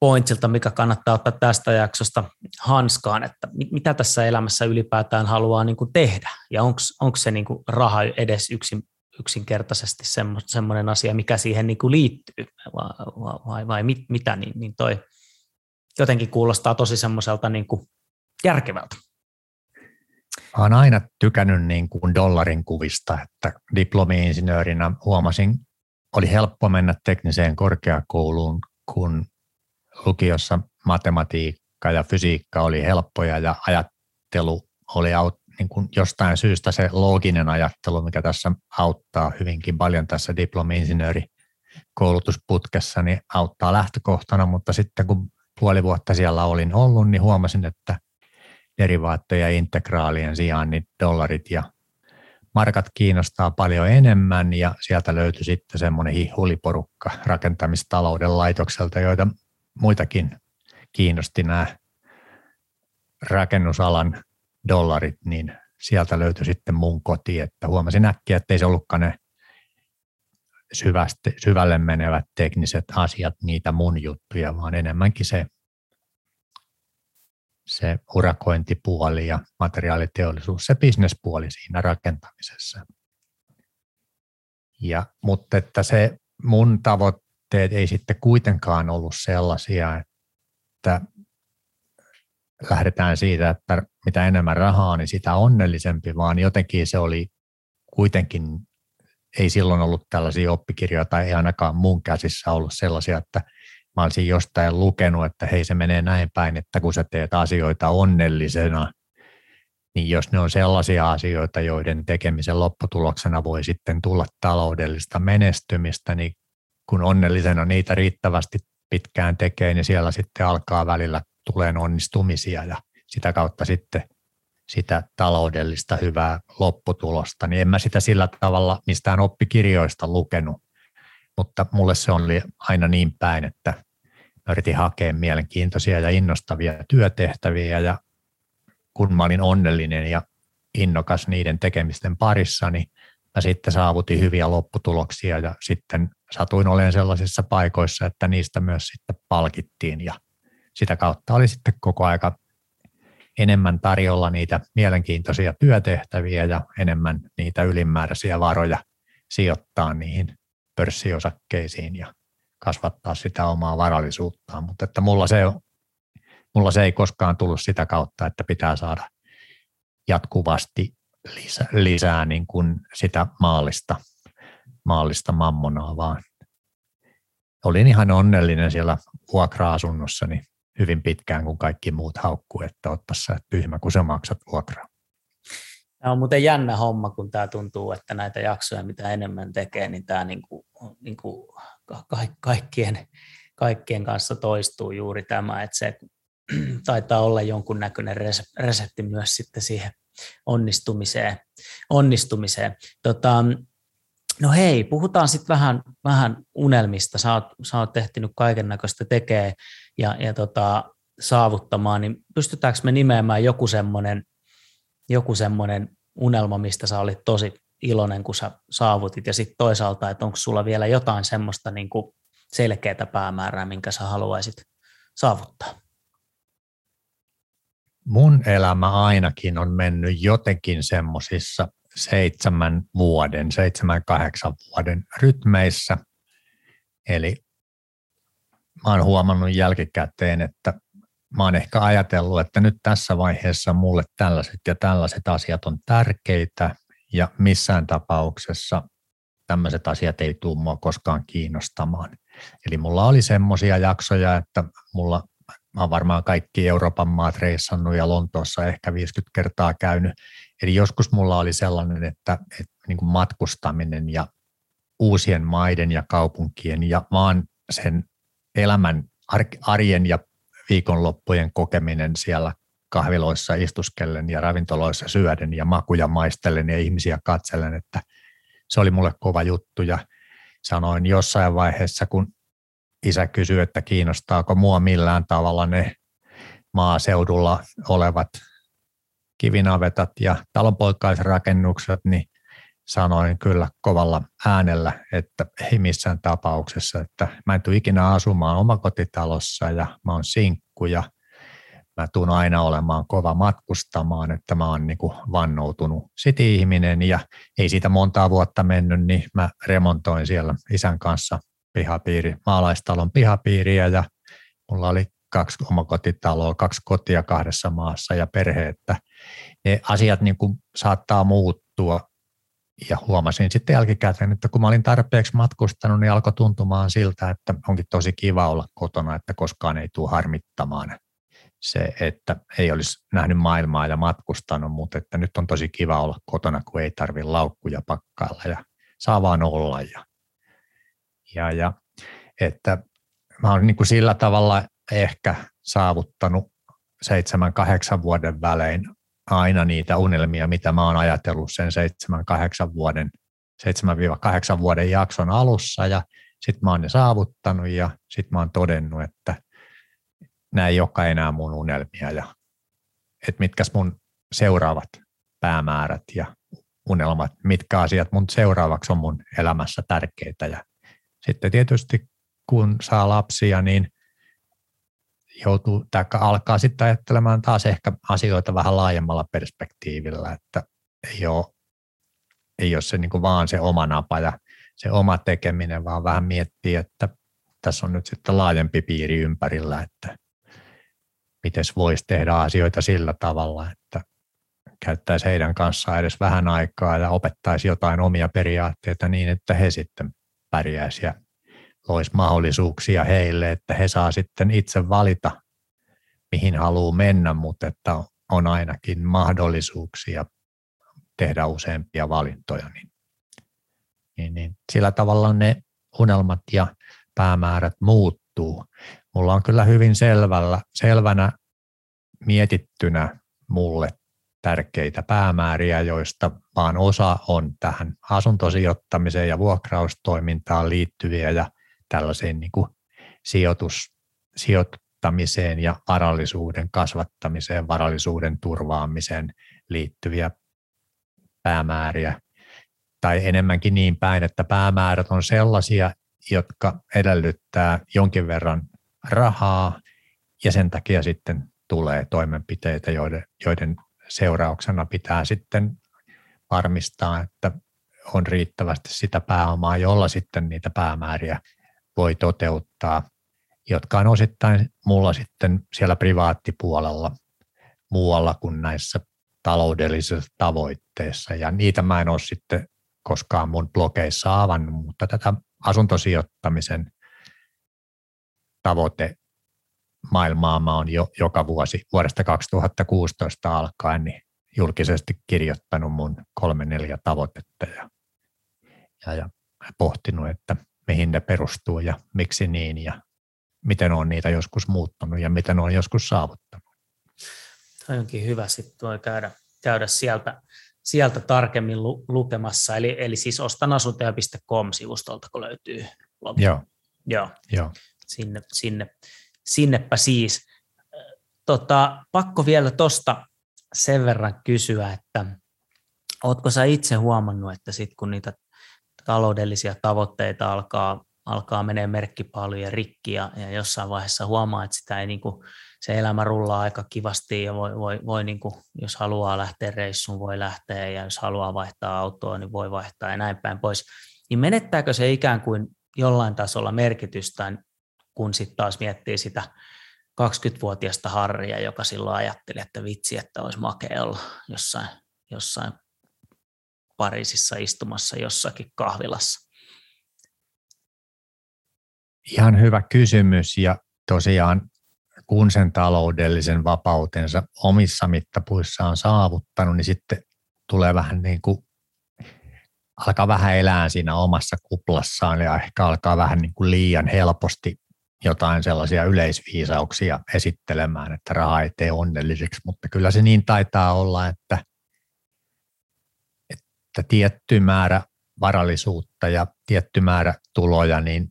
pointsilta, mikä kannattaa ottaa tästä jaksosta hanskaan, että mitä tässä elämässä ylipäätään haluaa niin kuin tehdä? Ja onko se niin kuin raha edes yksin, yksinkertaisesti semmo, semmoinen asia, mikä siihen niin kuin liittyy vai, vai, vai mit, mitä, niin, niin toi jotenkin kuulostaa tosi semmoiselta niin kuin järkevältä. Olen aina tykännyt niin kuin dollarin kuvista, että diplomi-insinöörinä huomasin, oli helppo mennä tekniseen korkeakouluun, kun lukiossa matematiikka ja fysiikka oli helppoja ja ajattelu oli niin kuin jostain syystä se looginen ajattelu, mikä tässä auttaa hyvinkin paljon tässä diplomi-insinööri koulutusputkessa, niin auttaa lähtökohtana, mutta sitten kun puoli vuotta siellä olin ollut, niin huomasin, että derivaatteja integraalien sijaan niin dollarit ja markat kiinnostaa paljon enemmän. Ja sieltä löytyi sitten semmoinen hihuliporukka rakentamistalouden laitokselta, joita muitakin kiinnosti nämä rakennusalan dollarit, niin sieltä löytyi sitten mun koti, että huomasin äkkiä, että ei se ollutkaan ne syvästi, syvälle menevät tekniset asiat niitä mun juttuja, vaan enemmänkin se, se urakointipuoli ja materiaaliteollisuus, se bisnespuoli siinä rakentamisessa. Ja, mutta että se mun tavoite tavoitteet ei sitten kuitenkaan ollut sellaisia, että lähdetään siitä, että mitä enemmän rahaa, niin sitä onnellisempi, vaan jotenkin se oli kuitenkin, ei silloin ollut tällaisia oppikirjoja tai ei ainakaan mun käsissä ollut sellaisia, että mä olisin jostain lukenut, että hei se menee näin päin, että kun sä teet asioita onnellisena, niin jos ne on sellaisia asioita, joiden tekemisen lopputuloksena voi sitten tulla taloudellista menestymistä, niin kun onnellisena niitä riittävästi pitkään tekee, niin siellä sitten alkaa välillä tulee onnistumisia ja sitä kautta sitten sitä taloudellista hyvää lopputulosta, niin en mä sitä sillä tavalla mistään oppikirjoista lukenut, mutta mulle se oli aina niin päin, että mä yritin hakea mielenkiintoisia ja innostavia työtehtäviä ja kun mä olin onnellinen ja innokas niiden tekemisten parissa, niin mä sitten saavutin hyviä lopputuloksia ja sitten satuin olemaan sellaisissa paikoissa, että niistä myös sitten palkittiin ja sitä kautta oli sitten koko aika enemmän tarjolla niitä mielenkiintoisia työtehtäviä ja enemmän niitä ylimääräisiä varoja sijoittaa niihin pörssiosakkeisiin ja kasvattaa sitä omaa varallisuuttaan, mutta että mulla se, mulla se ei koskaan tullut sitä kautta, että pitää saada jatkuvasti lisää, lisää niin kuin sitä maallista, maallista mammonaa, vaan olin ihan onnellinen siellä vuokra-asunnossani hyvin pitkään, kun kaikki muut haukkuu, että ootpas sä tyhmä, kun sä maksat vuokraa. Tämä on muuten jännä homma, kun tämä tuntuu, että näitä jaksoja, mitä enemmän tekee, niin tämä niin kuin, niin kuin kaikkien, kaikkien kanssa toistuu juuri tämä, että se taitaa olla jonkunnäköinen resepti myös sitten siihen onnistumiseen. onnistumiseen. Tota, no hei, puhutaan sitten vähän, vähän unelmista. Sä oot, sä oot tehtinyt kaiken näköistä tekee ja, ja tota, saavuttamaan, niin pystytäänkö me nimeämään joku semmoinen joku semmoinen unelma, mistä sä olit tosi iloinen, kun sä saavutit, ja sitten toisaalta, että onko sulla vielä jotain semmoista niin selkeää päämäärää, minkä sä haluaisit saavuttaa? mun elämä ainakin on mennyt jotenkin semmoisissa seitsemän vuoden, seitsemän kahdeksan vuoden rytmeissä. Eli mä oon huomannut jälkikäteen, että mä oon ehkä ajatellut, että nyt tässä vaiheessa mulle tällaiset ja tällaiset asiat on tärkeitä ja missään tapauksessa tämmöiset asiat ei tule mua koskaan kiinnostamaan. Eli mulla oli semmoisia jaksoja, että mulla, mä oon varmaan kaikki Euroopan maat reissannut ja Lontoossa ehkä 50 kertaa käynyt. Eli joskus mulla oli sellainen, että, että niin kuin matkustaminen ja uusien maiden ja kaupunkien ja maan sen elämän arjen ja viikonloppujen kokeminen siellä kahviloissa istuskellen ja ravintoloissa syöden ja makuja maistellen ja ihmisiä katsellen, että se oli mulle kova juttu. Ja sanoin jossain vaiheessa, kun isä kysyi, että kiinnostaako mua millään tavalla ne maaseudulla olevat kivinavetat ja talonpoikaisrakennukset, niin sanoin kyllä kovalla äänellä, että ei missään tapauksessa, että mä en tule ikinä asumaan omakotitalossa ja mä oon sinkku ja mä tuun aina olemaan kova matkustamaan, että mä oon niin vannoutunut sit ihminen ja ei siitä montaa vuotta mennyt, niin mä remontoin siellä isän kanssa pihapiiri, maalaistalon pihapiiriä ja mulla oli kaksi omakotitaloa, kaksi kotia kahdessa maassa ja perhe, että ne asiat niin kuin saattaa muuttua ja huomasin sitten jälkikäteen, että kun mä olin tarpeeksi matkustanut, niin alkoi tuntumaan siltä, että onkin tosi kiva olla kotona, että koskaan ei tule harmittamaan se, että ei olisi nähnyt maailmaa ja matkustanut, mutta että nyt on tosi kiva olla kotona, kun ei tarvi laukkuja pakkailla ja saa vaan olla. Ja, ja, ja että mä olen niin kuin sillä tavalla ehkä saavuttanut seitsemän, kahdeksan vuoden välein aina niitä unelmia, mitä mä oon ajatellut sen 7-8 vuoden, 7-8 vuoden jakson alussa. Ja sitten mä oon ne saavuttanut ja sitten mä oon todennut, että nämä ei olekaan enää mun unelmia ja että mitkä mun seuraavat päämäärät ja unelmat, mitkä asiat mun seuraavaksi on mun elämässä tärkeitä. Ja sitten tietysti kun saa lapsia, niin joutuu, tai alkaa sitten ajattelemaan taas ehkä asioita vähän laajemmalla perspektiivillä, että ei ole, ei ole se niin kuin vaan se oma napa ja se oma tekeminen, vaan vähän miettii, että tässä on nyt sitten laajempi piiri ympärillä, että miten voisi tehdä asioita sillä tavalla, että käyttäisi heidän kanssaan edes vähän aikaa ja opettaisi jotain omia periaatteita niin, että he sitten pärjäisivät loisi mahdollisuuksia heille, että he saa sitten itse valita, mihin haluaa mennä, mutta että on ainakin mahdollisuuksia tehdä useampia valintoja. Niin, niin, niin sillä tavalla ne unelmat ja päämäärät muuttuu. Mulla on kyllä hyvin selvällä, selvänä mietittynä mulle tärkeitä päämääriä, joista vaan osa on tähän asuntosijoittamiseen ja vuokraustoimintaan liittyviä ja tällaiseen niin kuin sijoitus, sijoittamiseen ja varallisuuden kasvattamiseen, varallisuuden turvaamiseen liittyviä päämääriä. Tai enemmänkin niin päin, että päämäärät on sellaisia, jotka edellyttää jonkin verran rahaa ja sen takia sitten tulee toimenpiteitä, joiden, joiden seurauksena pitää sitten varmistaa, että on riittävästi sitä pääomaa, jolla sitten niitä päämääriä voi toteuttaa, jotka on osittain mulla sitten siellä privaattipuolella muualla kuin näissä taloudellisissa tavoitteissa. Ja niitä mä en ole sitten koskaan mun blogeissa avannut, mutta tätä asuntosijoittamisen tavoite maailmaa mä oon jo joka vuosi vuodesta 2016 alkaen niin julkisesti kirjoittanut mun kolme neljä tavoitetta ja, ja, ja pohtinut, että mihin ne perustuu ja miksi niin ja miten on niitä joskus muuttanut ja miten on joskus saavuttanut. Tämä onkin hyvä sitten käydä, käydä sieltä, sieltä tarkemmin lu, lukemassa. Eli, eli siis ostanasuntoja.com-sivustolta, kun löytyy logi. Joo. Joo. Joo. Sinne, sinne, sinnepä siis. Tota, pakko vielä tuosta sen verran kysyä, että oletko sä itse huomannut, että sit kun niitä taloudellisia tavoitteita alkaa, alkaa menee merkkipaaluja rikki ja, ja jossain vaiheessa huomaa, että sitä ei, niin kuin, se elämä rullaa aika kivasti ja voi, voi, voi niin kuin, jos haluaa lähteä reissuun, voi lähteä ja jos haluaa vaihtaa autoa, niin voi vaihtaa ja näin päin pois. Niin menettääkö se ikään kuin jollain tasolla merkitystä, kun sitten taas miettii sitä 20-vuotiaasta Harria, joka silloin ajatteli, että vitsi, että olisi makea olla jossain, jossain Pariisissa istumassa jossakin kahvilassa? Ihan hyvä kysymys ja tosiaan kun sen taloudellisen vapautensa omissa mittapuissa on saavuttanut, niin sitten tulee vähän niin kuin, alkaa vähän elää siinä omassa kuplassaan ja ehkä alkaa vähän niin kuin liian helposti jotain sellaisia yleisviisauksia esittelemään, että raha ei tee onnelliseksi, mutta kyllä se niin taitaa olla, että, että tietty määrä varallisuutta ja tietty määrä tuloja, niin,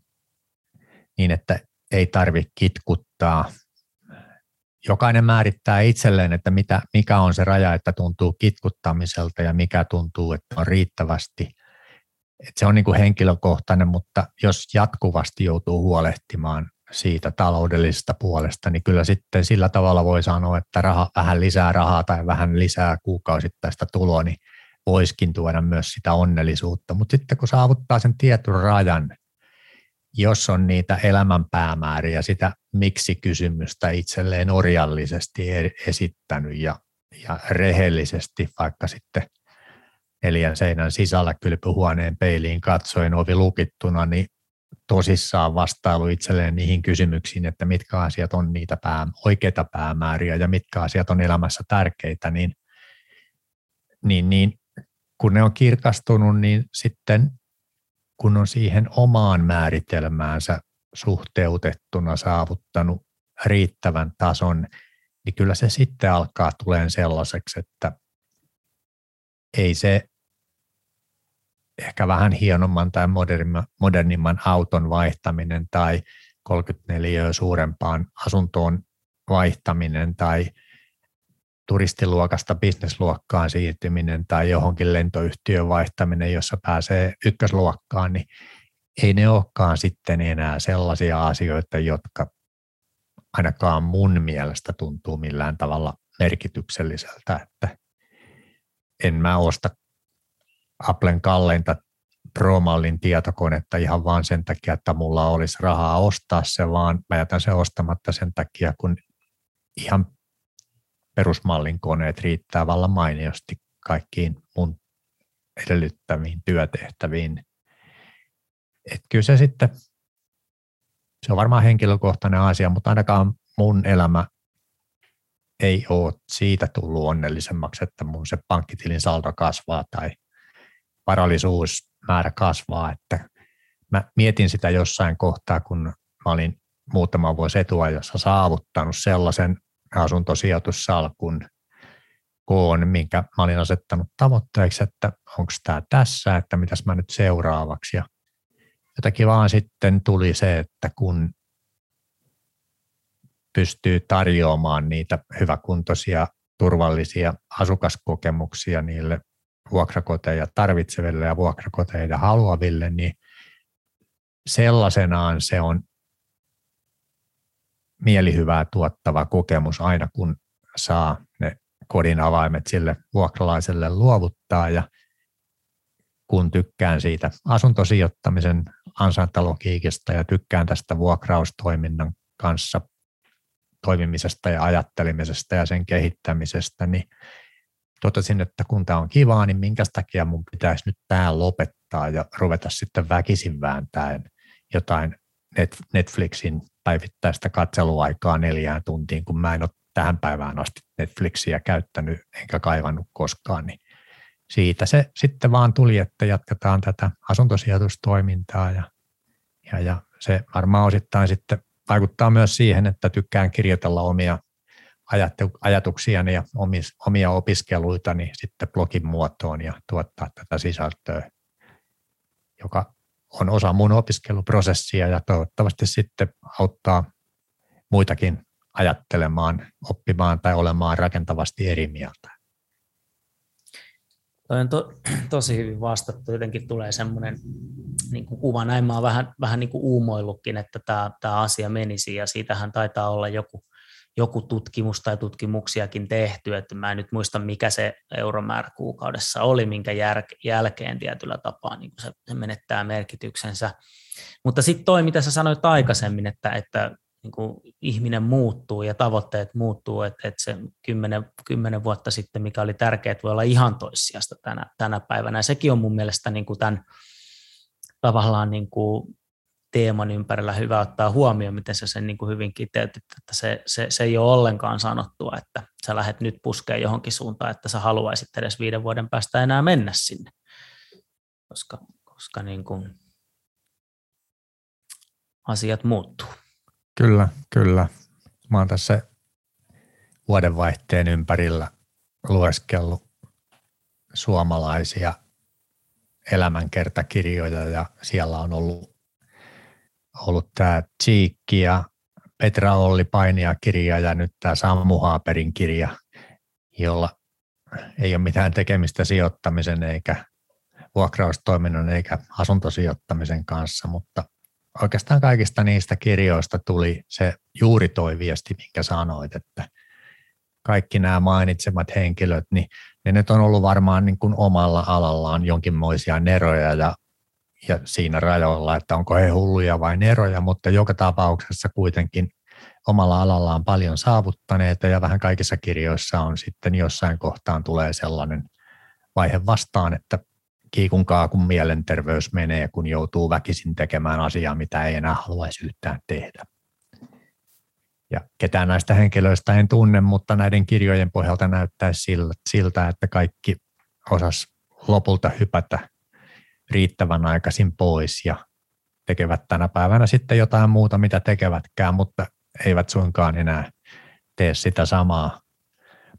niin että ei tarvitse kitkuttaa. Jokainen määrittää itselleen, että mitä, mikä on se raja, että tuntuu kitkuttamiselta ja mikä tuntuu, että on riittävästi. Että se on niin kuin henkilökohtainen, mutta jos jatkuvasti joutuu huolehtimaan siitä taloudellisesta puolesta, niin kyllä sitten sillä tavalla voi sanoa, että raha, vähän lisää rahaa tai vähän lisää kuukausittaista tuloa, niin voiskin tuoda myös sitä onnellisuutta. Mutta sitten kun saavuttaa sen tietyn rajan, jos on niitä elämän päämääriä, sitä miksi-kysymystä itselleen orjallisesti e-, esittänyt ja, ja rehellisesti vaikka sitten neljän seinän sisällä kylpyhuoneen peiliin katsoen ovi lukittuna, niin tosissaan vastailu itselleen niihin kysymyksiin, että mitkä asiat on niitä pää, oikeita päämääriä ja mitkä asiat on elämässä tärkeitä, niin, niin, niin kun ne on kirkastunut, niin sitten kun on siihen omaan määritelmäänsä suhteutettuna saavuttanut riittävän tason, niin kyllä se sitten alkaa tulemaan sellaiseksi, että ei se ehkä vähän hienomman tai modernimman, modernimman auton vaihtaminen tai 34 suurempaan asuntoon vaihtaminen tai turistiluokasta bisnesluokkaan siirtyminen tai johonkin lentoyhtiön vaihtaminen, jossa pääsee ykkösluokkaan, niin ei ne olekaan sitten enää sellaisia asioita, jotka ainakaan mun mielestä tuntuu millään tavalla merkitykselliseltä, että en mä osta Applen kalleinta Pro-mallin tietokonetta ihan vaan sen takia, että mulla olisi rahaa ostaa se, vaan mä jätän se ostamatta sen takia, kun ihan perusmallin koneet riittää vallan mainiosti kaikkiin mun edellyttäviin työtehtäviin. Et kyllä se sitten, se on varmaan henkilökohtainen asia, mutta ainakaan mun elämä ei ole siitä tullut onnellisemmaksi, että mun se pankkitilin saldo kasvaa tai varallisuusmäärä kasvaa, että mä mietin sitä jossain kohtaa, kun mä olin muutama vuosi etuajassa saavuttanut sellaisen asuntosijoitussalkun koon, minkä mä olin asettanut tavoitteeksi, että onko tämä tässä, että mitäs mä nyt seuraavaksi. Ja jotakin vaan sitten tuli se, että kun pystyy tarjoamaan niitä hyväkuntoisia, turvallisia asukaskokemuksia niille vuokrakoteja tarvitseville ja vuokrakoteja haluaville, niin sellaisenaan se on mielihyvää tuottava kokemus aina, kun saa ne kodin avaimet sille vuokralaiselle luovuttaa. Ja kun tykkään siitä asuntosijoittamisen ansaintalogiikista ja tykkään tästä vuokraustoiminnan kanssa toimimisesta ja ajattelemisesta ja sen kehittämisestä, niin totesin, että kun tämä on kivaa, niin minkä takia mun pitäisi nyt tämä lopettaa ja ruveta sitten väkisin vääntäen jotain Netflixin päivittäistä katseluaikaa neljään tuntiin, kun mä en ole tähän päivään asti Netflixiä käyttänyt enkä kaivannut koskaan, niin siitä se sitten vaan tuli, että jatketaan tätä asuntosijoitustoimintaa ja, ja, ja se varmaan osittain sitten vaikuttaa myös siihen, että tykkään kirjoitella omia ajatuksiani ja omia opiskeluitani sitten blogin muotoon ja tuottaa tätä sisältöä, joka on osa mun opiskeluprosessia ja toivottavasti sitten auttaa muitakin ajattelemaan, oppimaan tai olemaan rakentavasti eri mieltä. Toi on to, tosi hyvin vastattu. Jotenkin tulee semmoinen niin kuva. Näin mä oon vähän, vähän niin kuin uumoillutkin, että tämä, tämä asia menisi ja siitähän taitaa olla joku, joku tutkimus tai tutkimuksiakin tehty, että mä en nyt muista mikä se euromäärä kuukaudessa oli, minkä jälkeen tietyllä tapaa niin se, se menettää merkityksensä. Mutta sitten toi, mitä sä sanoit aikaisemmin, että, että niin kuin ihminen muuttuu ja tavoitteet muuttuu, että, että se kymmenen, kymmenen vuotta sitten, mikä oli tärkeää, voi olla ihan toissijasta tänä, tänä päivänä. Ja sekin on mun mielestä niin kuin tämän tavallaan niin kuin teeman ympärillä hyvä ottaa huomioon, miten sä sen niin kuin hyvin kiteytit, että se, se, se ei ole ollenkaan sanottua, että sä lähdet nyt puskeen johonkin suuntaan, että sä haluaisit edes viiden vuoden päästä enää mennä sinne, koska, koska niin kuin asiat muuttuu. Kyllä, kyllä. Mä oon tässä vuodenvaihteen ympärillä lueskellut suomalaisia elämänkertakirjoja ja siellä on ollut, ollut tämä Tsiikki ja Petra Olli kirja ja nyt tämä Sammu Haaperin kirja, jolla ei ole mitään tekemistä sijoittamisen eikä vuokraustoiminnon eikä asuntosijoittamisen kanssa, mutta oikeastaan kaikista niistä kirjoista tuli se juuri toi viesti, minkä sanoit, että kaikki nämä mainitsemat henkilöt, niin ne nyt on ollut varmaan niin kuin omalla alallaan jonkinmoisia neroja ja, ja siinä rajoilla, että onko he hulluja vai neroja, mutta joka tapauksessa kuitenkin omalla alallaan paljon saavuttaneita ja vähän kaikissa kirjoissa on sitten jossain kohtaan tulee sellainen vaihe vastaan, että kiikun kaakun mielenterveys menee, kun joutuu väkisin tekemään asiaa, mitä ei enää haluaisi yhtään tehdä. Ja ketään näistä henkilöistä en tunne, mutta näiden kirjojen pohjalta näyttäisi siltä, että kaikki osas lopulta hypätä riittävän aikaisin pois ja tekevät tänä päivänä sitten jotain muuta, mitä tekevätkään, mutta eivät suinkaan enää tee sitä samaa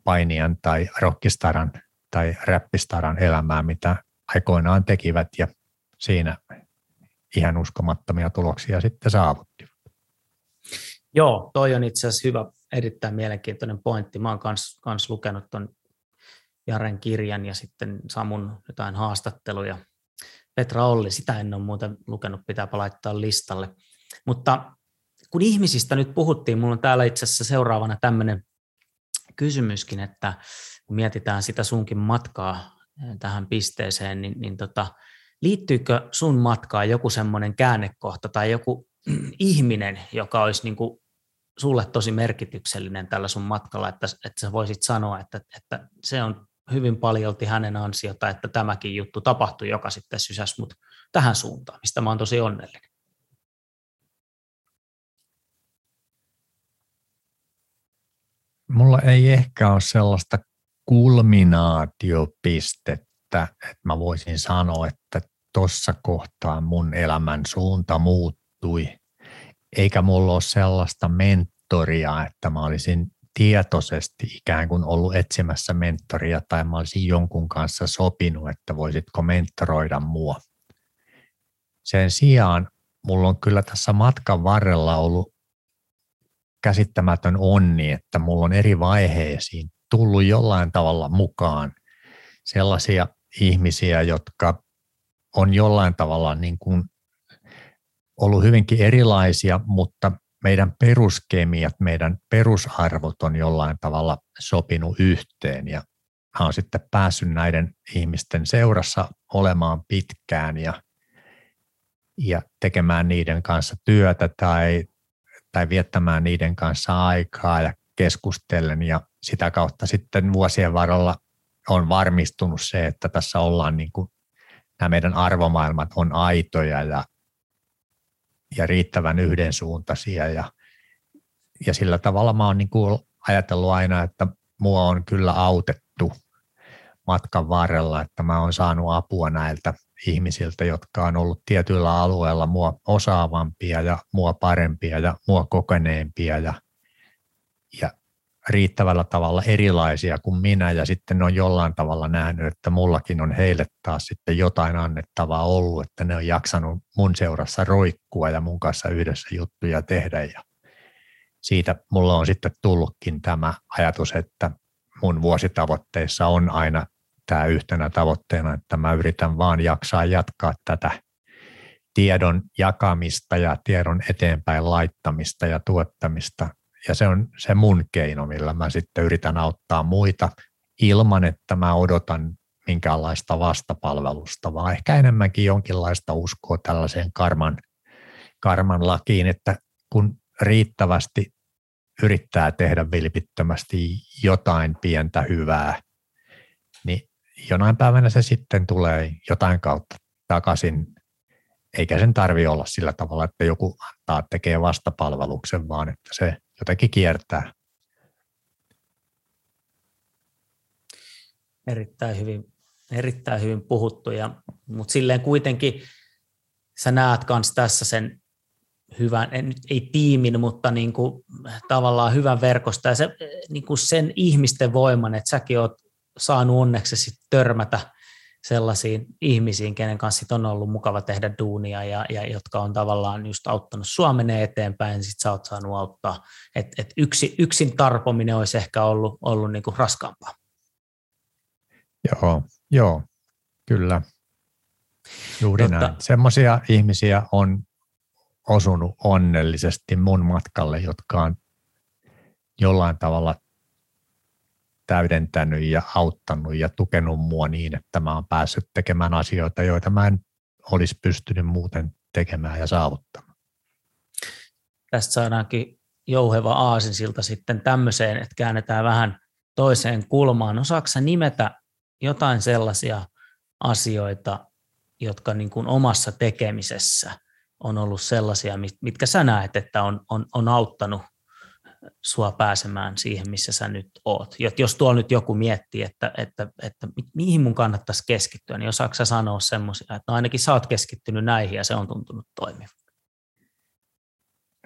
painian tai rockistaran tai räppistaran elämää, mitä aikoinaan tekivät ja siinä ihan uskomattomia tuloksia sitten saavuttivat. Joo, toi on itse asiassa hyvä, erittäin mielenkiintoinen pointti. Mä oon kans, kans lukenut ton Jaren kirjan ja sitten Samun jotain haastatteluja. Petra Olli, sitä en ole muuten lukenut, pitääpä laittaa listalle. Mutta kun ihmisistä nyt puhuttiin, mulla on täällä itse asiassa seuraavana tämmöinen kysymyskin, että kun mietitään sitä sunkin matkaa tähän pisteeseen, niin, niin tota, liittyykö sun matkaan joku semmoinen käännekohta tai joku ihminen, joka olisi niin kuin sulle tosi merkityksellinen tällä sun matkalla, että, että sä voisit sanoa, että, että se on hyvin paljolti hänen ansiota, että tämäkin juttu tapahtui, joka sitten sysäsi mut tähän suuntaan, mistä mä oon tosi onnellinen. Mulla ei ehkä ole sellaista kulminaatiopistettä, että mä voisin sanoa, että tuossa kohtaa mun elämän suunta muuttui, eikä mulla ole sellaista mentoria, että mä olisin tietoisesti ikään kuin ollut etsimässä mentoria tai mä olisin jonkun kanssa sopinut, että voisitko mentoroida mua. Sen sijaan mulla on kyllä tässä matkan varrella ollut käsittämätön onni, että mulla on eri vaiheisiin tullut jollain tavalla mukaan sellaisia ihmisiä, jotka on jollain tavalla niin kuin ollut hyvinkin erilaisia, mutta meidän peruskemiat, meidän perusarvot on jollain tavalla sopinut yhteen. Ja oon sitten päässyt näiden ihmisten seurassa olemaan pitkään ja, ja tekemään niiden kanssa työtä tai, tai viettämään niiden kanssa aikaa ja keskustellen. Ja sitä kautta sitten vuosien varrella on varmistunut se, että tässä ollaan niin kuin, nämä meidän arvomaailmat on aitoja ja, ja riittävän yhdensuuntaisia. Ja, ja sillä tavalla mä oon niin kuin ajatellut aina, että mua on kyllä autettu matkan varrella, että mä oon saanut apua näiltä ihmisiltä, jotka on ollut tietyillä alueilla mua osaavampia ja mua parempia ja mua kokeneempia ja, ja riittävällä tavalla erilaisia kuin minä ja sitten ne on jollain tavalla nähnyt, että mullakin on heille taas sitten jotain annettavaa ollut, että ne on jaksanut mun seurassa roikkua ja mun kanssa yhdessä juttuja tehdä ja siitä mulla on sitten tullutkin tämä ajatus, että mun vuositavoitteissa on aina tämä yhtenä tavoitteena, että mä yritän vaan jaksaa jatkaa tätä tiedon jakamista ja tiedon eteenpäin laittamista ja tuottamista ja se on se mun keino, millä mä sitten yritän auttaa muita ilman, että mä odotan minkäänlaista vastapalvelusta, vaan ehkä enemmänkin jonkinlaista uskoa tällaiseen karman, karman lakiin, että kun riittävästi yrittää tehdä vilpittömästi jotain pientä hyvää, niin jonain päivänä se sitten tulee jotain kautta takaisin, eikä sen tarvi olla sillä tavalla, että joku antaa tekee vastapalveluksen, vaan että se jotenkin kiertää. Erittäin hyvin, erittäin hyvin puhuttu, ja, mutta silleen kuitenkin sä näet myös tässä sen hyvän, en, ei tiimin, mutta niin kuin, tavallaan hyvän verkosta ja se, niin kuin sen ihmisten voiman, että säkin oot saanut onneksi sit törmätä sellaisiin ihmisiin, kenen kanssa sit on ollut mukava tehdä duunia ja, ja jotka on tavallaan just auttanut sua menee eteenpäin, niin sit sä oot saanut auttaa. Et, et yksi, yksin tarpominen olisi ehkä ollut, ollut niinku raskaampaa. Joo, joo, kyllä. Juuri Jotta, näin. Semmoisia ihmisiä on osunut onnellisesti mun matkalle, jotka on jollain tavalla täydentänyt ja auttanut ja tukenut mua niin, että mä oon päässyt tekemään asioita, joita mä en olisi pystynyt muuten tekemään ja saavuttamaan. Tästä saadaankin jouheva aasinsilta sitten tämmöiseen, että käännetään vähän toiseen kulmaan. Osaatko nimetä jotain sellaisia asioita, jotka niin kuin omassa tekemisessä on ollut sellaisia, mitkä sä näet, että on, on, on auttanut sua pääsemään siihen, missä sä nyt oot. Jos tuolla nyt joku miettii, että, että, että mihin mun kannattaisi keskittyä, niin osaako sä sanoa semmoisia, että no ainakin sä oot keskittynyt näihin ja se on tuntunut toimivan?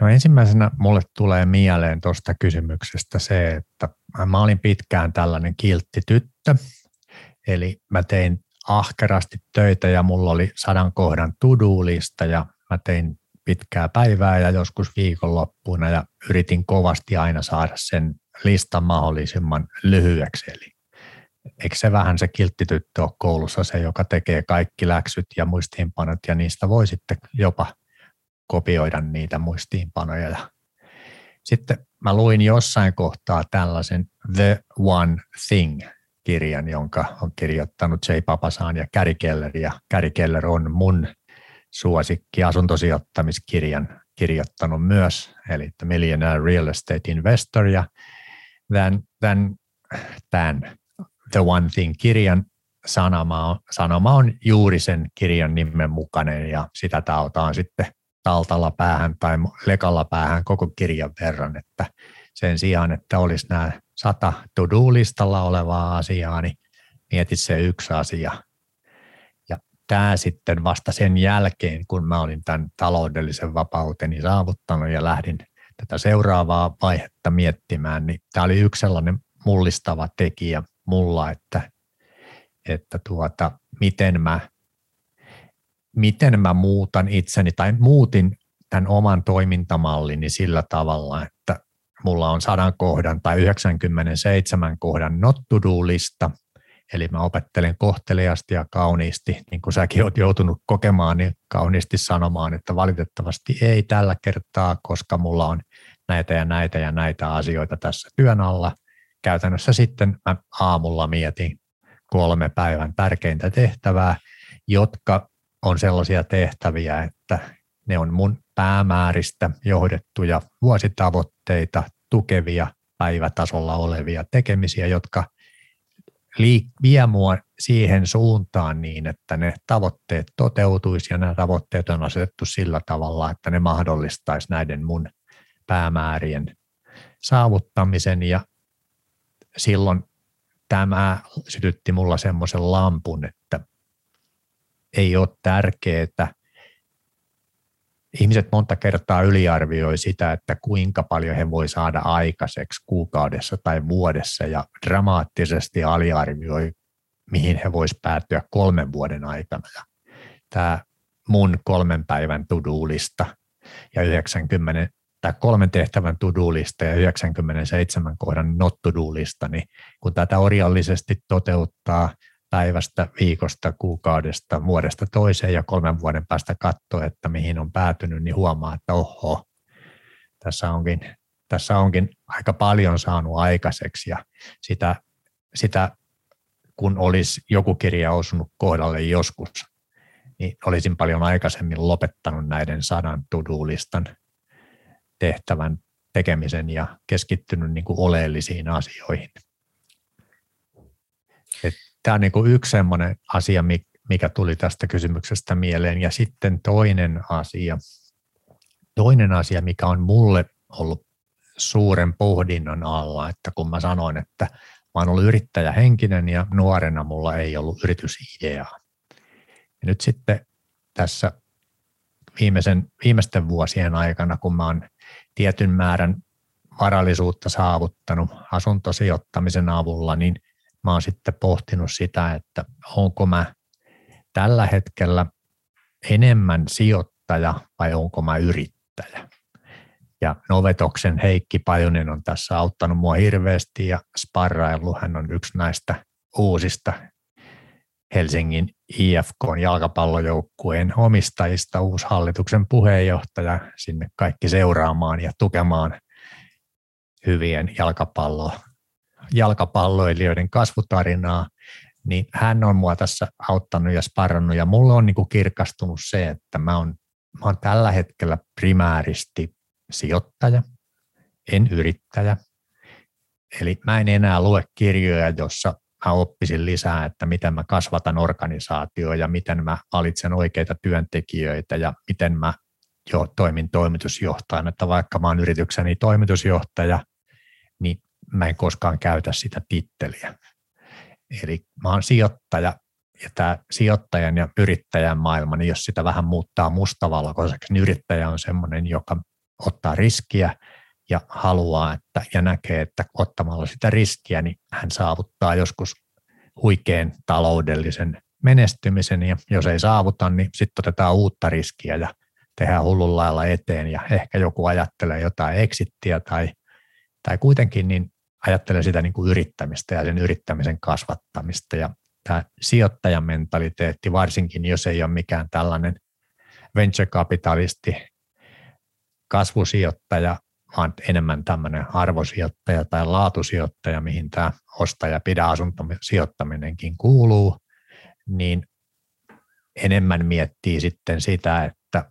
No ensimmäisenä mulle tulee mieleen tuosta kysymyksestä se, että mä olin pitkään tällainen kiltti tyttö, eli mä tein ahkerasti töitä ja mulla oli sadan kohdan to-do-lista ja mä tein pitkää päivää ja joskus viikonloppuina ja yritin kovasti aina saada sen listan mahdollisimman lyhyeksi. Eli eikö se vähän se kilttityttö ole koulussa se, joka tekee kaikki läksyt ja muistiinpanot ja niistä voi sitten jopa kopioida niitä muistiinpanoja. Ja sitten mä luin jossain kohtaa tällaisen The One Thing kirjan, jonka on kirjoittanut J. Papasaan ja Gary Keller. Ja Gary Keller on mun suosikki asuntosijoittamiskirjan kirjoittanut myös, eli The Millionaire Real Estate Investor ja tämän, tämän, tämän The One Thing-kirjan sanoma on, sanoma on juuri sen kirjan nimen mukainen ja sitä tautaan sitten taltalla päähän tai lekalla päähän koko kirjan verran, että sen sijaan, että olisi nämä sata to-do-listalla olevaa asiaa, niin mietit se yksi asia tämä sitten vasta sen jälkeen, kun mä olin tämän taloudellisen vapauteni saavuttanut ja lähdin tätä seuraavaa vaihetta miettimään, niin tämä oli yksi sellainen mullistava tekijä mulla, että, että tuota, miten, mä, miten mä muutan itseni tai muutin tämän oman toimintamallini sillä tavalla, että mulla on sadan kohdan tai 97 kohdan not lista, Eli mä opettelen kohteliasti ja kauniisti, niin kuin säkin oot joutunut kokemaan, niin kauniisti sanomaan, että valitettavasti ei tällä kertaa, koska mulla on näitä ja näitä ja näitä asioita tässä työn alla. Käytännössä sitten mä aamulla mietin kolme päivän tärkeintä tehtävää, jotka on sellaisia tehtäviä, että ne on mun päämääristä johdettuja vuositavoitteita, tukevia päivätasolla olevia tekemisiä, jotka liik- vie mua siihen suuntaan niin, että ne tavoitteet toteutuisi ja nämä tavoitteet on asetettu sillä tavalla, että ne mahdollistaisi näiden mun päämäärien saavuttamisen. Ja silloin tämä sytytti mulla semmoisen lampun, että ei ole tärkeää ihmiset monta kertaa yliarvioi sitä, että kuinka paljon he voi saada aikaiseksi kuukaudessa tai vuodessa ja dramaattisesti aliarvioi, mihin he vois päätyä kolmen vuoden aikana. Ja tämä mun kolmen päivän tudulista ja 90 tämä kolmen tehtävän tudulista ja 97 kohdan not tudulista, niin kun tätä orjallisesti toteuttaa – päivästä, viikosta, kuukaudesta, vuodesta toiseen ja kolmen vuoden päästä katsoa, että mihin on päätynyt, niin huomaa, että oho, tässä onkin tässä onkin aika paljon saanut aikaiseksi ja sitä, sitä kun olisi joku kirja osunut kohdalle joskus, niin olisin paljon aikaisemmin lopettanut näiden sadan to-do-listan tehtävän tekemisen ja keskittynyt niin kuin oleellisiin asioihin. Tämä on niin kuin yksi sellainen asia, mikä tuli tästä kysymyksestä mieleen. Ja sitten toinen asia, toinen asia, mikä on mulle ollut suuren pohdinnan alla, että kun mä sanoin, että mä oon ollut yrittäjähenkinen ja nuorena mulla ei ollut yritysideaa. Ja nyt sitten tässä viimeisen, viimeisten vuosien aikana, kun mä oon tietyn määrän varallisuutta saavuttanut asuntosijoittamisen avulla, niin mä oon sitten pohtinut sitä, että onko mä tällä hetkellä enemmän sijoittaja vai onko mä yrittäjä. Ja Novetoksen Heikki Pajunen on tässä auttanut mua hirveästi ja sparraillut. Hän on yksi näistä uusista Helsingin IFK jalkapallojoukkueen omistajista, uusi hallituksen puheenjohtaja sinne kaikki seuraamaan ja tukemaan hyvien jalkapallo, jalkapalloilijoiden kasvutarinaa, niin hän on mua tässä auttanut ja sparrannut ja mulle on niin kuin kirkastunut se, että mä oon, mä oon tällä hetkellä primääristi sijoittaja, en yrittäjä. Eli mä en enää lue kirjoja, jossa mä oppisin lisää, että miten mä kasvatan organisaatioa ja miten mä valitsen oikeita työntekijöitä ja miten mä jo toimin toimitusjohtajana, että vaikka mä oon yritykseni toimitusjohtaja, niin mä en koskaan käytä sitä titteliä. Eli mä oon sijoittaja ja tämä sijoittajan ja yrittäjän maailma, niin jos sitä vähän muuttaa mustavalkoiseksi, niin yrittäjä on semmoinen, joka ottaa riskiä ja haluaa että, ja näkee, että ottamalla sitä riskiä, niin hän saavuttaa joskus huikean taloudellisen menestymisen ja jos ei saavuta, niin sitten otetaan uutta riskiä ja tehdään hullun lailla eteen ja ehkä joku ajattelee jotain exittiä tai, tai kuitenkin niin ajattelee sitä niin kuin yrittämistä ja sen yrittämisen kasvattamista ja tämä sijoittajan mentaliteetti, varsinkin jos ei ole mikään tällainen venture capitalisti, kasvusijoittaja, vaan enemmän tämmöinen arvosijoittaja tai laatusijoittaja, mihin tämä ostaja pidä asuntosijoittaminenkin kuuluu, niin enemmän miettii sitten sitä, että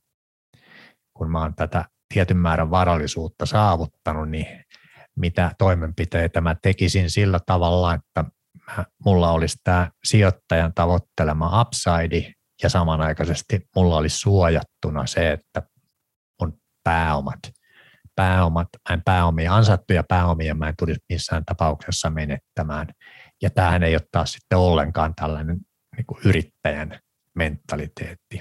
kun mä oon tätä tietyn määrän varallisuutta saavuttanut, niin mitä toimenpiteitä mä tekisin sillä tavalla, että mulla olisi tämä sijoittajan tavoittelema upside ja samanaikaisesti mulla olisi suojattuna se, että mun pääomat, pääomat, mä en pääomia, ansattuja pääomia mä en tulisi missään tapauksessa menettämään. Ja tämähän ei ole taas sitten ollenkaan tällainen niin kuin yrittäjän mentaliteetti.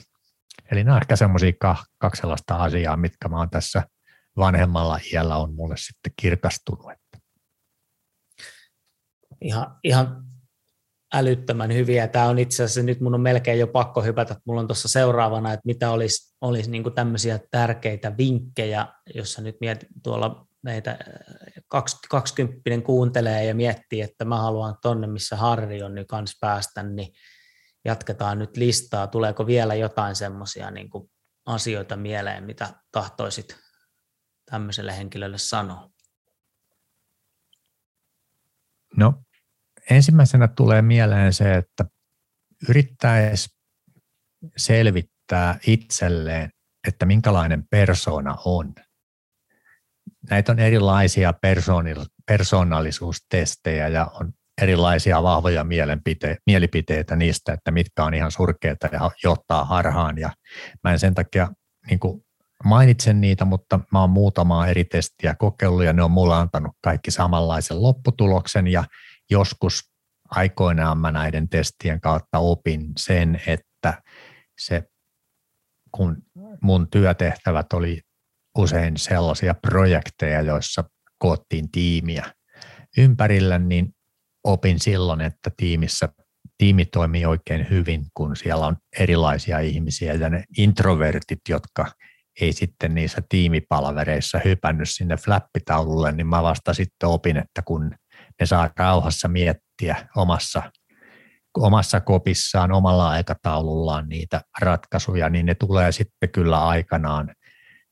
Eli nämä on ehkä semmoisia kaksi sellaista asiaa, mitkä mä oon tässä vanhemmalla iällä on mulle sitten kirkastunut. Ihan, ihan älyttömän hyviä. Tämä on itse asiassa, nyt mun on melkein jo pakko hypätä, että mulla on tuossa seuraavana, että mitä olisi, olisi niin tämmöisiä tärkeitä vinkkejä, jossa nyt mietin tuolla meitä 20 kuuntelee ja miettii, että mä haluan tonne, missä Harri on, niin kanssa päästä, niin jatketaan nyt listaa. Tuleeko vielä jotain semmoisia niin asioita mieleen, mitä tahtoisit tämmöiselle henkilölle sanoa? No ensimmäisenä tulee mieleen se, että yrittäisi selvittää itselleen, että minkälainen persona on. Näitä on erilaisia persoonallisuustestejä ja on erilaisia vahvoja mielipiteitä niistä, että mitkä on ihan surkeita ja johtaa harhaan. Ja mä en sen takia niin kuin mainitsen niitä, mutta mä oon muutamaa eri testiä kokeillut ja ne on mulle antanut kaikki samanlaisen lopputuloksen. Ja joskus aikoinaan mä näiden testien kautta opin sen, että se, kun mun työtehtävät oli usein sellaisia projekteja, joissa koottiin tiimiä ympärillä, niin opin silloin, että tiimissä tiimi toimii oikein hyvin, kun siellä on erilaisia ihmisiä ja ne introvertit, jotka ei sitten niissä tiimipalvereissa hypännyt sinne flappitaululle, niin mä vasta sitten opin, että kun ne saa rauhassa miettiä omassa, omassa kopissaan, omalla aikataulullaan niitä ratkaisuja, niin ne tulee sitten kyllä aikanaan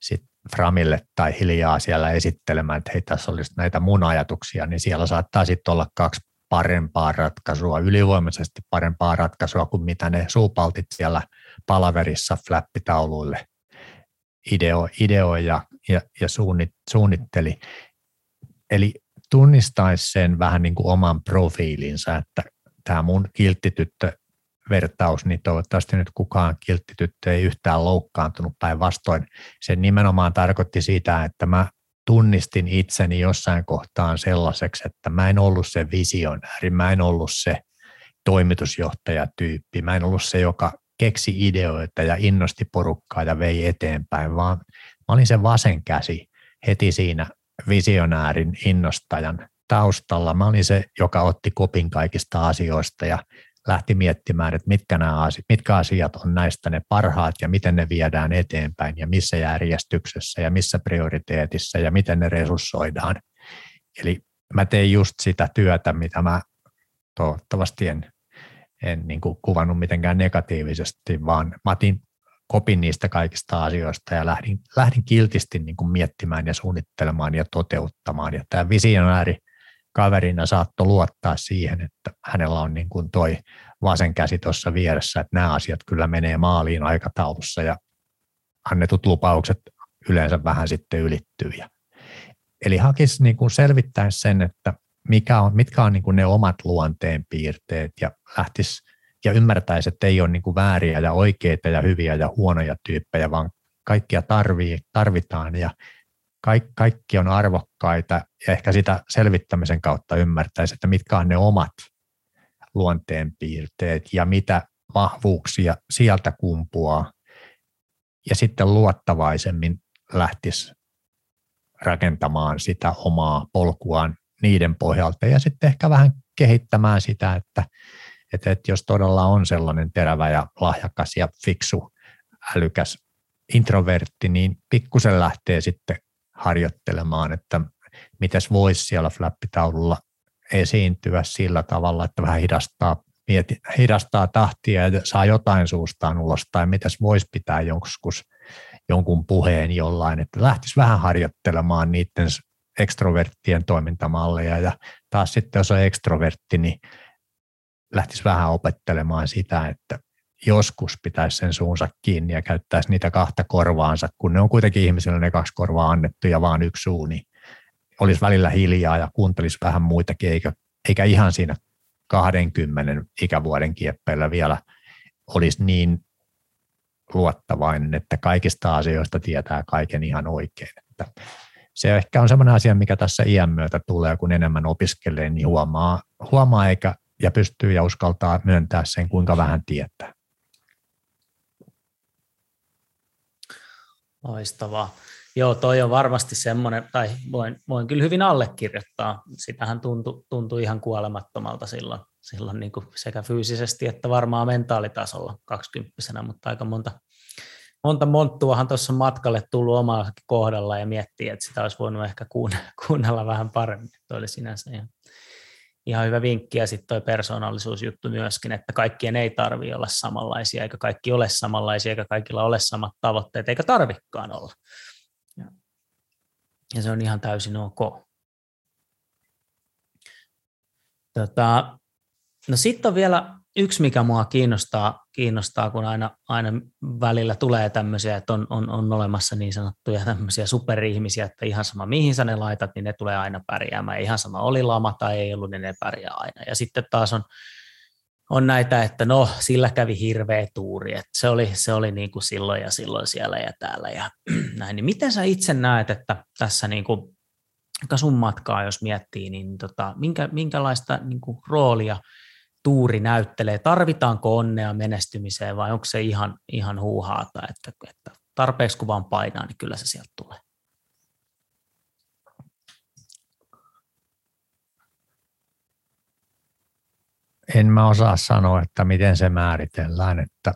sit Framille tai hiljaa siellä esittelemään, että hei tässä olisi näitä mun ajatuksia, niin siellä saattaa sitten olla kaksi parempaa ratkaisua, ylivoimaisesti parempaa ratkaisua kuin mitä ne suupaltit siellä palaverissa flappitauluille ideo, ideoi ja, ja, ja suunnit, suunnitteli. Eli tunnistaisi sen vähän niin kuin oman profiilinsa, että tämä mun kilttityttö vertaus, niin toivottavasti nyt kukaan kilttityttö ei yhtään loukkaantunut päinvastoin. Se nimenomaan tarkoitti sitä, että mä tunnistin itseni jossain kohtaan sellaiseksi, että mä en ollut se visionääri, mä en ollut se toimitusjohtajatyyppi, mä en ollut se, joka keksi ideoita ja innosti porukkaa ja vei eteenpäin, vaan mä olin se vasen käsi heti siinä visionäärin innostajan taustalla. Mä olin se, joka otti kopin kaikista asioista ja lähti miettimään, että mitkä, nämä asiat, mitkä asiat on näistä ne parhaat ja miten ne viedään eteenpäin ja missä järjestyksessä ja missä prioriteetissa ja miten ne resurssoidaan. Eli mä tein just sitä työtä, mitä mä toivottavasti en, en niin kuin kuvannut mitenkään negatiivisesti, vaan mä otin kopin niistä kaikista asioista ja lähdin, lähdin kiltisti niin kuin miettimään ja suunnittelemaan ja toteuttamaan. Ja tämä visionääri kaverina saattoi luottaa siihen, että hänellä on niin kuin toi vasen käsi tuossa vieressä, että nämä asiat kyllä menee maaliin aikataulussa ja annetut lupaukset yleensä vähän sitten ylittyy. Eli hakisi niin kuin selvittää sen, että mikä on, mitkä on niin kuin ne omat luonteen piirteet ja lähtisi ja ymmärtäisi, että ei ole niin kuin vääriä ja oikeita ja hyviä ja huonoja tyyppejä, vaan kaikkia tarvii, tarvitaan ja kaikki, kaikki on arvokkaita. Ja ehkä sitä selvittämisen kautta ymmärtäisi, että mitkä on ne omat luonteenpiirteet ja mitä vahvuuksia sieltä kumpuaa. Ja sitten luottavaisemmin lähtisi rakentamaan sitä omaa polkuaan niiden pohjalta ja sitten ehkä vähän kehittämään sitä, että, että, että jos todella on sellainen terävä ja lahjakas ja fiksu, älykäs introvertti, niin pikkusen lähtee sitten harjoittelemaan, että mitäs voisi siellä flappitaululla esiintyä sillä tavalla, että vähän hidastaa, mieti, hidastaa tahtia ja saa jotain suustaan ulos, tai mitäs voisi pitää joskus jonkun puheen jollain, että lähtisi vähän harjoittelemaan niiden ekstroverttien toimintamalleja, ja taas sitten jos on ekstrovertti, niin lähtisi vähän opettelemaan sitä, että joskus pitäisi sen suunsa kiinni ja käyttäisi niitä kahta korvaansa, kun ne on kuitenkin ihmisille ne kaksi korvaa annettu ja vaan yksi suu, niin olisi välillä hiljaa ja kuuntelisi vähän muitakin, eikä, eikä ihan siinä 20 ikävuoden kieppeillä vielä olisi niin luottavainen, että kaikista asioista tietää kaiken ihan oikein. Että se ehkä on sellainen asia, mikä tässä iän myötä tulee, kun enemmän opiskelee, niin huomaa, huomaa eikä, ja pystyy ja uskaltaa myöntää sen, kuinka vähän tietää. Loistavaa. Joo, toi on varmasti semmoinen, tai voin, voin kyllä hyvin allekirjoittaa. Sitähän tuntui, tuntui ihan kuolemattomalta silloin, silloin niin kuin sekä fyysisesti että varmaan mentaalitasolla kaksikymppisenä, mutta aika monta, monta monttuahan tuossa matkalle tullut omalla kohdalla ja miettii, että sitä olisi voinut ehkä kuunnella vähän paremmin. Tuo oli sinänsä ihan, ihan hyvä vinkki ja sitten tuo persoonallisuusjuttu myöskin, että kaikkien ei tarvitse olla samanlaisia, eikä kaikki ole samanlaisia, eikä kaikilla ole samat tavoitteet, eikä tarvikkaan olla. Ja, se on ihan täysin ok. Tota, no sitten on vielä yksi, mikä mua kiinnostaa, kiinnostaa kun aina, aina välillä tulee tämmöisiä, että on, on, on olemassa niin sanottuja tämmöisiä superihmisiä, että ihan sama mihin sä ne laitat, niin ne tulee aina pärjäämään. Ihan sama oli lama tai ei ollut, niin ne pärjää aina. Ja sitten taas on, on näitä, että no sillä kävi hirveä tuuri, että se oli, se oli niin kuin silloin ja silloin siellä ja täällä ja näin. Niin miten sä itse näet, että tässä niin kuin, sun matkaa, jos miettii, niin tota, minkä, minkälaista niin kuin roolia – tuuri näyttelee, tarvitaanko onnea menestymiseen vai onko se ihan, ihan huuhaata, että, että tarpeeksi kun vaan painaa, niin kyllä se sieltä tulee. En mä osaa sanoa, että miten se määritellään, että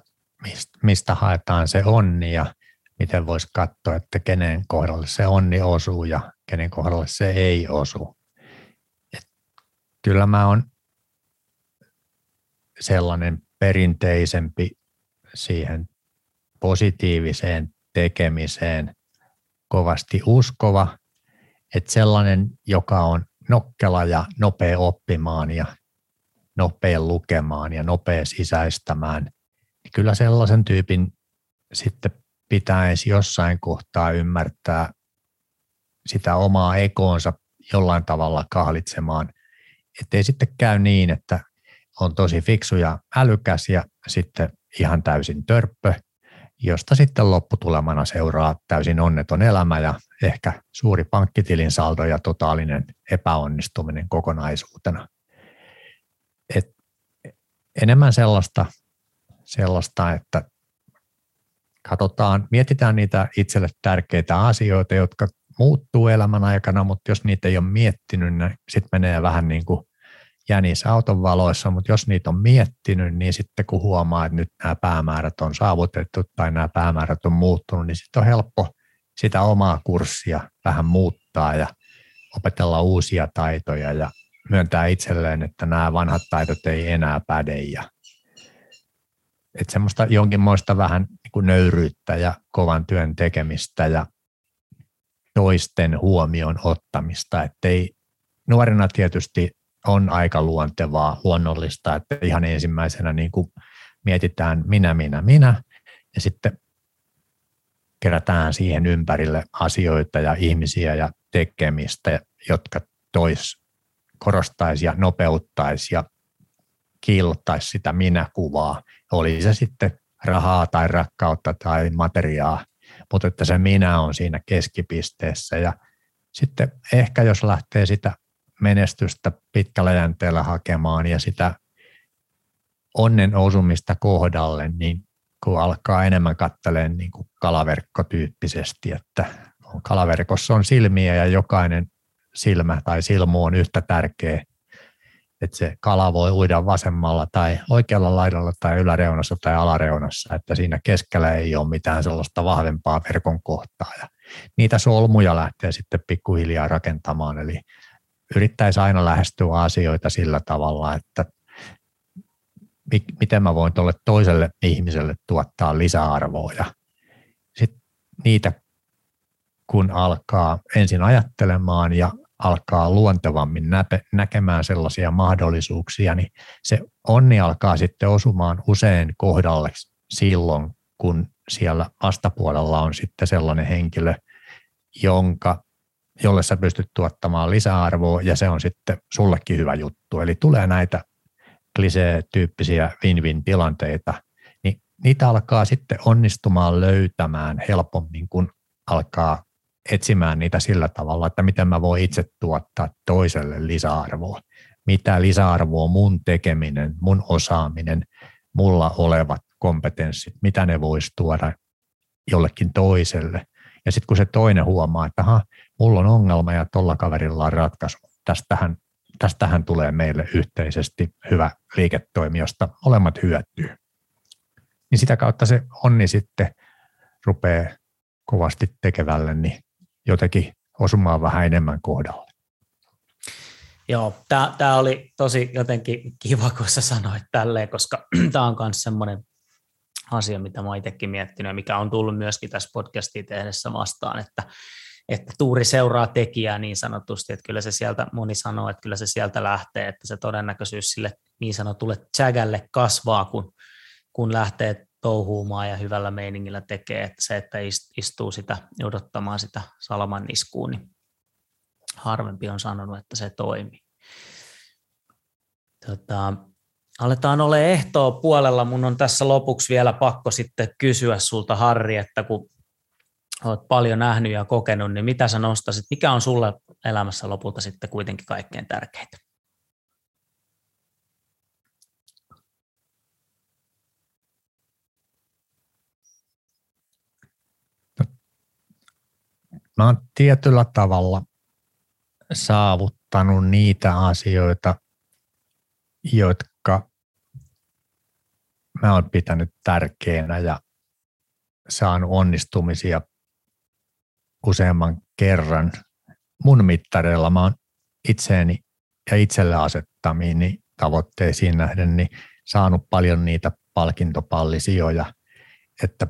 mistä haetaan se onni ja miten voisi katsoa, että kenen kohdalle se onni osuu ja kenen kohdalle se ei osu. Et kyllä mä oon sellainen perinteisempi siihen positiiviseen tekemiseen kovasti uskova, että sellainen, joka on nokkela ja nopea oppimaan ja nopea lukemaan ja nopea sisäistämään, niin kyllä sellaisen tyypin sitten pitäisi jossain kohtaa ymmärtää sitä omaa ekoonsa jollain tavalla kahlitsemaan, ettei sitten käy niin, että on tosi fiksu ja älykäs ja sitten ihan täysin törppö, josta sitten lopputulemana seuraa täysin onneton elämä ja ehkä suuri pankkitilin saldo ja totaalinen epäonnistuminen kokonaisuutena. Et enemmän sellaista, sellaista, että katsotaan, mietitään niitä itselle tärkeitä asioita, jotka muuttuu elämän aikana, mutta jos niitä ei ole miettinyt, niin sitten menee vähän niin kuin jänis auton valoissa, mutta jos niitä on miettinyt, niin sitten kun huomaa, että nyt nämä päämäärät on saavutettu tai nämä päämäärät on muuttunut, niin sitten on helppo sitä omaa kurssia vähän muuttaa ja opetella uusia taitoja ja myöntää itselleen, että nämä vanhat taidot ei enää päde ja että semmoista jonkinmoista vähän niin kuin nöyryyttä ja kovan työn tekemistä ja toisten huomion ottamista, ettei nuorena tietysti on aika luontevaa, luonnollista, että ihan ensimmäisenä niin kuin mietitään minä, minä, minä, ja sitten kerätään siihen ympärille asioita ja ihmisiä ja tekemistä, jotka tois korostaisi ja nopeuttaisi ja kiillottaisi sitä minä-kuvaa. Oli se sitten rahaa tai rakkautta tai materiaa, mutta että se minä on siinä keskipisteessä ja sitten ehkä jos lähtee sitä menestystä pitkällä jänteellä hakemaan ja sitä onnen osumista kohdalle, niin kun alkaa enemmän katteleen niin kuin kalaverkkotyyppisesti, että kalaverkossa on silmiä ja jokainen silmä tai silmu on yhtä tärkeä, että se kala voi uida vasemmalla tai oikealla laidalla tai yläreunassa tai alareunassa, että siinä keskellä ei ole mitään sellaista vahvempaa verkon kohtaa. Ja niitä solmuja lähtee sitten pikkuhiljaa rakentamaan, eli yrittäisi aina lähestyä asioita sillä tavalla, että miten mä voin tuolle toiselle ihmiselle tuottaa lisäarvoa. Ja sitten niitä, kun alkaa ensin ajattelemaan ja alkaa luontevammin näkemään sellaisia mahdollisuuksia, niin se onni alkaa sitten osumaan usein kohdalle silloin, kun siellä vastapuolella on sitten sellainen henkilö, jonka jolle sä pystyt tuottamaan lisäarvoa ja se on sitten sullekin hyvä juttu. Eli tulee näitä klisee-tyyppisiä win-win-tilanteita, niin niitä alkaa sitten onnistumaan löytämään helpommin, kun alkaa etsimään niitä sillä tavalla, että miten mä voin itse tuottaa toiselle lisäarvoa. Mitä lisäarvoa mun tekeminen, mun osaaminen, mulla olevat kompetenssit, mitä ne voisi tuoda jollekin toiselle. Ja sitten kun se toinen huomaa, että aha, mulla on ongelma ja tuolla kaverilla on ratkaisu. Tästähän, tästähän tulee meille yhteisesti hyvä liiketoimi, josta olemat hyötyy. Niin sitä kautta se onni sitten rupeaa kovasti tekevälle niin jotenkin osumaan vähän enemmän kohdalle. Joo, tämä oli tosi jotenkin kiva, kun sä sanoit tälleen, koska tämä on myös semmoinen asia, mitä mä itsekin miettinyt ja mikä on tullut myöskin tässä podcastia tehdessä vastaan, että että tuuri seuraa tekijää niin sanotusti, että kyllä se sieltä, moni sanoo, että kyllä se sieltä lähtee, että se todennäköisyys sille niin sanotulle tsägälle kasvaa, kun, kun lähtee touhuumaan ja hyvällä meiningillä tekee, että se, että istuu sitä odottamaan sitä salaman iskuun, niin harvempi on sanonut, että se toimii. Tota, aletaan ole ehtoa puolella. Mun on tässä lopuksi vielä pakko sitten kysyä sulta, Harri, että kun olet paljon nähnyt ja kokenut, niin mitä sä nostasit, mikä on sulle elämässä lopulta sitten kuitenkin kaikkein tärkeintä? Mä oon tietyllä tavalla saavuttanut niitä asioita, jotka mä oon pitänyt tärkeänä ja saanut onnistumisia useamman kerran. Mun mittareilla mä oon itseeni ja itselle asettamiini tavoitteisiin nähden niin saanut paljon niitä palkintopallisijoja, että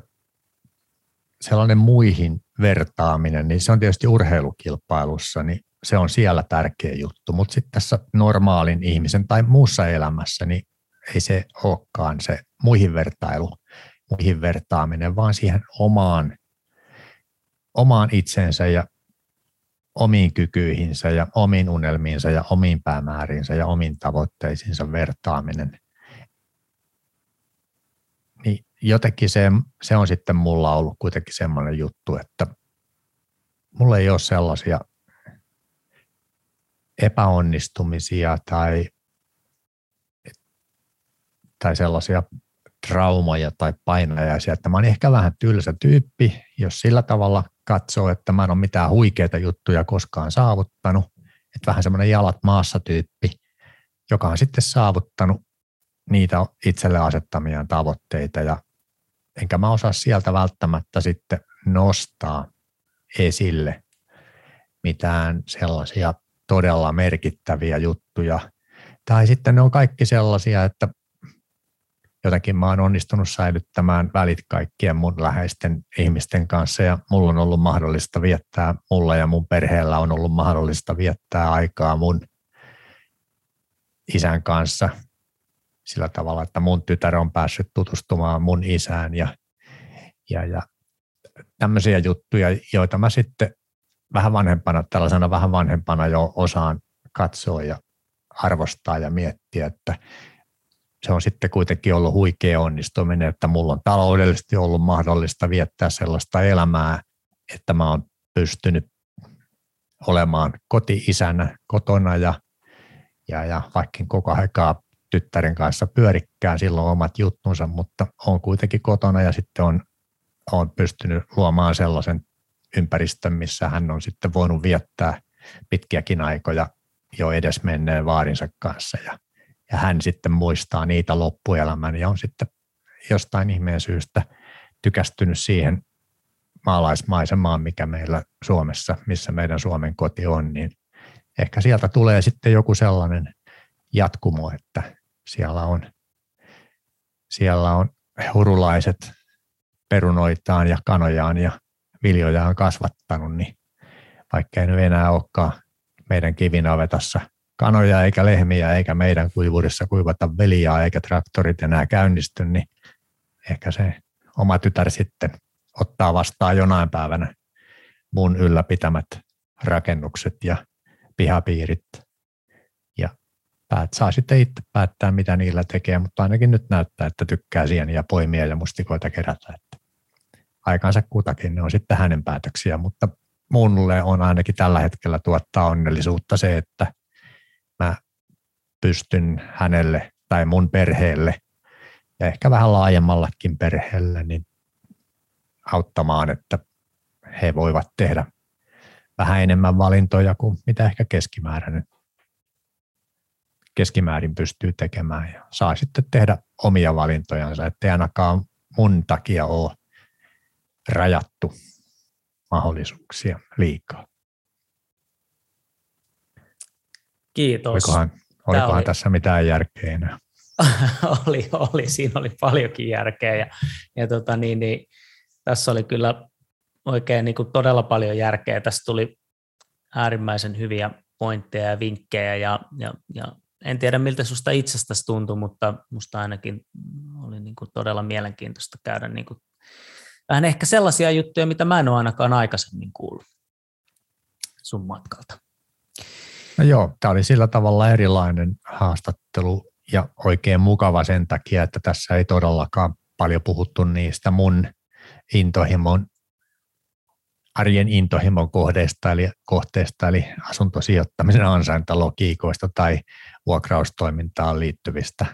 sellainen muihin vertaaminen, niin se on tietysti urheilukilpailussa, niin se on siellä tärkeä juttu, mutta sitten tässä normaalin ihmisen tai muussa elämässä, niin ei se olekaan se muihin vertailu, muihin vertaaminen, vaan siihen omaan, omaan itsensä ja omiin kykyihinsä ja omiin unelmiinsa ja omiin päämääriinsä ja omiin tavoitteisiinsa vertaaminen. Niin jotenkin se, se on sitten mulla ollut kuitenkin semmoinen juttu, että mulla ei ole sellaisia epäonnistumisia tai, tai sellaisia traumaja tai painajaisia, että mä oon ehkä vähän tylsä tyyppi, jos sillä tavalla katsoo, että mä en ole mitään huikeita juttuja koskaan saavuttanut, että vähän semmoinen jalat maassa tyyppi, joka on sitten saavuttanut niitä itselle asettamiaan tavoitteita ja enkä mä osaa sieltä välttämättä sitten nostaa esille mitään sellaisia todella merkittäviä juttuja. Tai sitten ne on kaikki sellaisia, että jotenkin mä oon onnistunut säilyttämään välit kaikkien mun läheisten ihmisten kanssa ja mulla on ollut mahdollista viettää, mulla ja mun perheellä on ollut mahdollista viettää aikaa mun isän kanssa sillä tavalla, että mun tytär on päässyt tutustumaan mun isään ja, ja, ja tämmöisiä juttuja, joita mä sitten vähän vanhempana, tällaisena vähän vanhempana jo osaan katsoa ja arvostaa ja miettiä, että se on sitten kuitenkin ollut huikea onnistuminen, että mulla on taloudellisesti ollut mahdollista viettää sellaista elämää, että mä oon pystynyt olemaan koti-isänä kotona ja, ja, ja vaikka koko aikaa tyttären kanssa pyörikkään silloin omat juttunsa, mutta on kuitenkin kotona ja sitten on, on pystynyt luomaan sellaisen ympäristön, missä hän on sitten voinut viettää pitkiäkin aikoja jo edes menneen vaarinsa kanssa ja ja hän sitten muistaa niitä loppuelämän ja on sitten jostain ihmeen syystä tykästynyt siihen maalaismaisemaan, mikä meillä Suomessa, missä meidän Suomen koti on, niin ehkä sieltä tulee sitten joku sellainen jatkumo, että siellä on, siellä on hurulaiset perunoitaan ja kanojaan ja viljojaan kasvattanut, niin vaikka ei nyt enää olekaan meidän kivinavetassa kanoja eikä lehmiä eikä meidän kuivurissa kuivata veliaa eikä traktorit enää käynnisty, niin ehkä se oma tytär sitten ottaa vastaan jonain päivänä mun ylläpitämät rakennukset ja pihapiirit. Ja päät saa sitten itse päättää, mitä niillä tekee, mutta ainakin nyt näyttää, että tykkää sieniä poimia ja mustikoita kerätä. Että aikansa kutakin ne on sitten hänen päätöksiä, mutta mulle on ainakin tällä hetkellä tuottaa onnellisuutta se, että pystyn hänelle tai mun perheelle ja ehkä vähän laajemmallakin perheelle niin auttamaan, että he voivat tehdä vähän enemmän valintoja kuin mitä ehkä keskimäärin, keskimäärin pystyy tekemään ja saa sitten tehdä omia valintojansa, ettei ainakaan mun takia ole rajattu mahdollisuuksia liikaa. Kiitos. Olikohan, olikohan oli... tässä mitään järkeä enää? oli, oli, siinä oli paljonkin järkeä ja, ja tota, niin, niin, tässä oli kyllä oikein niin kuin todella paljon järkeä. Tässä tuli äärimmäisen hyviä pointteja ja vinkkejä ja, ja, ja en tiedä miltä sinusta itsestäsi tuntui, mutta minusta ainakin oli niin kuin todella mielenkiintoista käydä niin kuin vähän ehkä sellaisia juttuja, mitä mä en ole ainakaan aikaisemmin kuullut sun matkalta. No joo, tämä oli sillä tavalla erilainen haastattelu ja oikein mukava sen takia, että tässä ei todellakaan paljon puhuttu niistä mun intohimon, arjen intohimon kohteesta eli, kohteesta, eli asuntosijoittamisen ansaintalogiikoista tai vuokraustoimintaan liittyvistä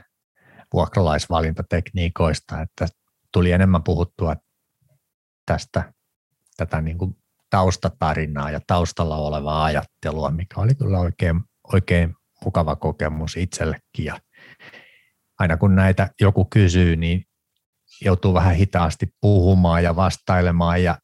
vuokralaisvalintatekniikoista, että tuli enemmän puhuttua tästä tätä niin kuin taustatarinaa ja taustalla olevaa ajattelua, mikä oli kyllä oikein, oikein mukava kokemus itsellekin. Ja aina kun näitä joku kysyy, niin joutuu vähän hitaasti puhumaan ja vastailemaan ja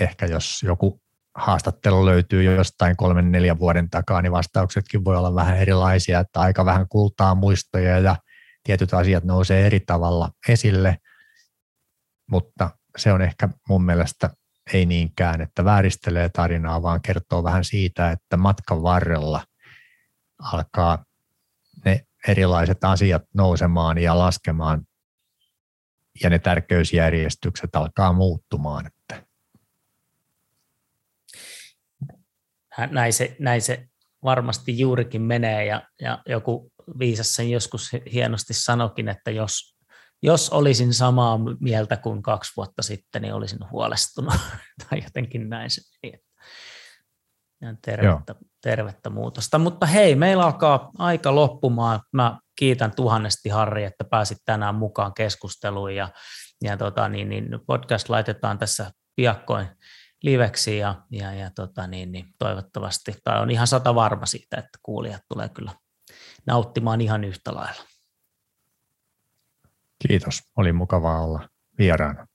ehkä jos joku haastattelu löytyy jo jostain kolmen neljän vuoden takaa, niin vastauksetkin voi olla vähän erilaisia, että aika vähän kultaa muistoja ja tietyt asiat nousee eri tavalla esille, mutta se on ehkä mun mielestä ei niinkään, että vääristelee tarinaa, vaan kertoo vähän siitä, että matkan varrella alkaa ne erilaiset asiat nousemaan ja laskemaan ja ne tärkeysjärjestykset alkaa muuttumaan. Että. Näin, se, näin se varmasti juurikin menee ja, ja joku viisas sen joskus hienosti sanokin, että jos, jos olisin samaa mieltä kuin kaksi vuotta sitten, niin olisin huolestunut tai jotenkin näin se meni. tervettä, tervettä muutosta. Mutta hei, meillä alkaa aika loppumaan. Mä kiitän tuhannesti Harri, että pääsit tänään mukaan keskusteluun ja, ja tota, niin, niin podcast laitetaan tässä piakkoin liveksi ja, ja, ja tota, niin, niin, toivottavasti, tai on ihan sata varma siitä, että kuulijat tulee kyllä nauttimaan ihan yhtä lailla. Kiitos, oli mukavaa olla vieraana.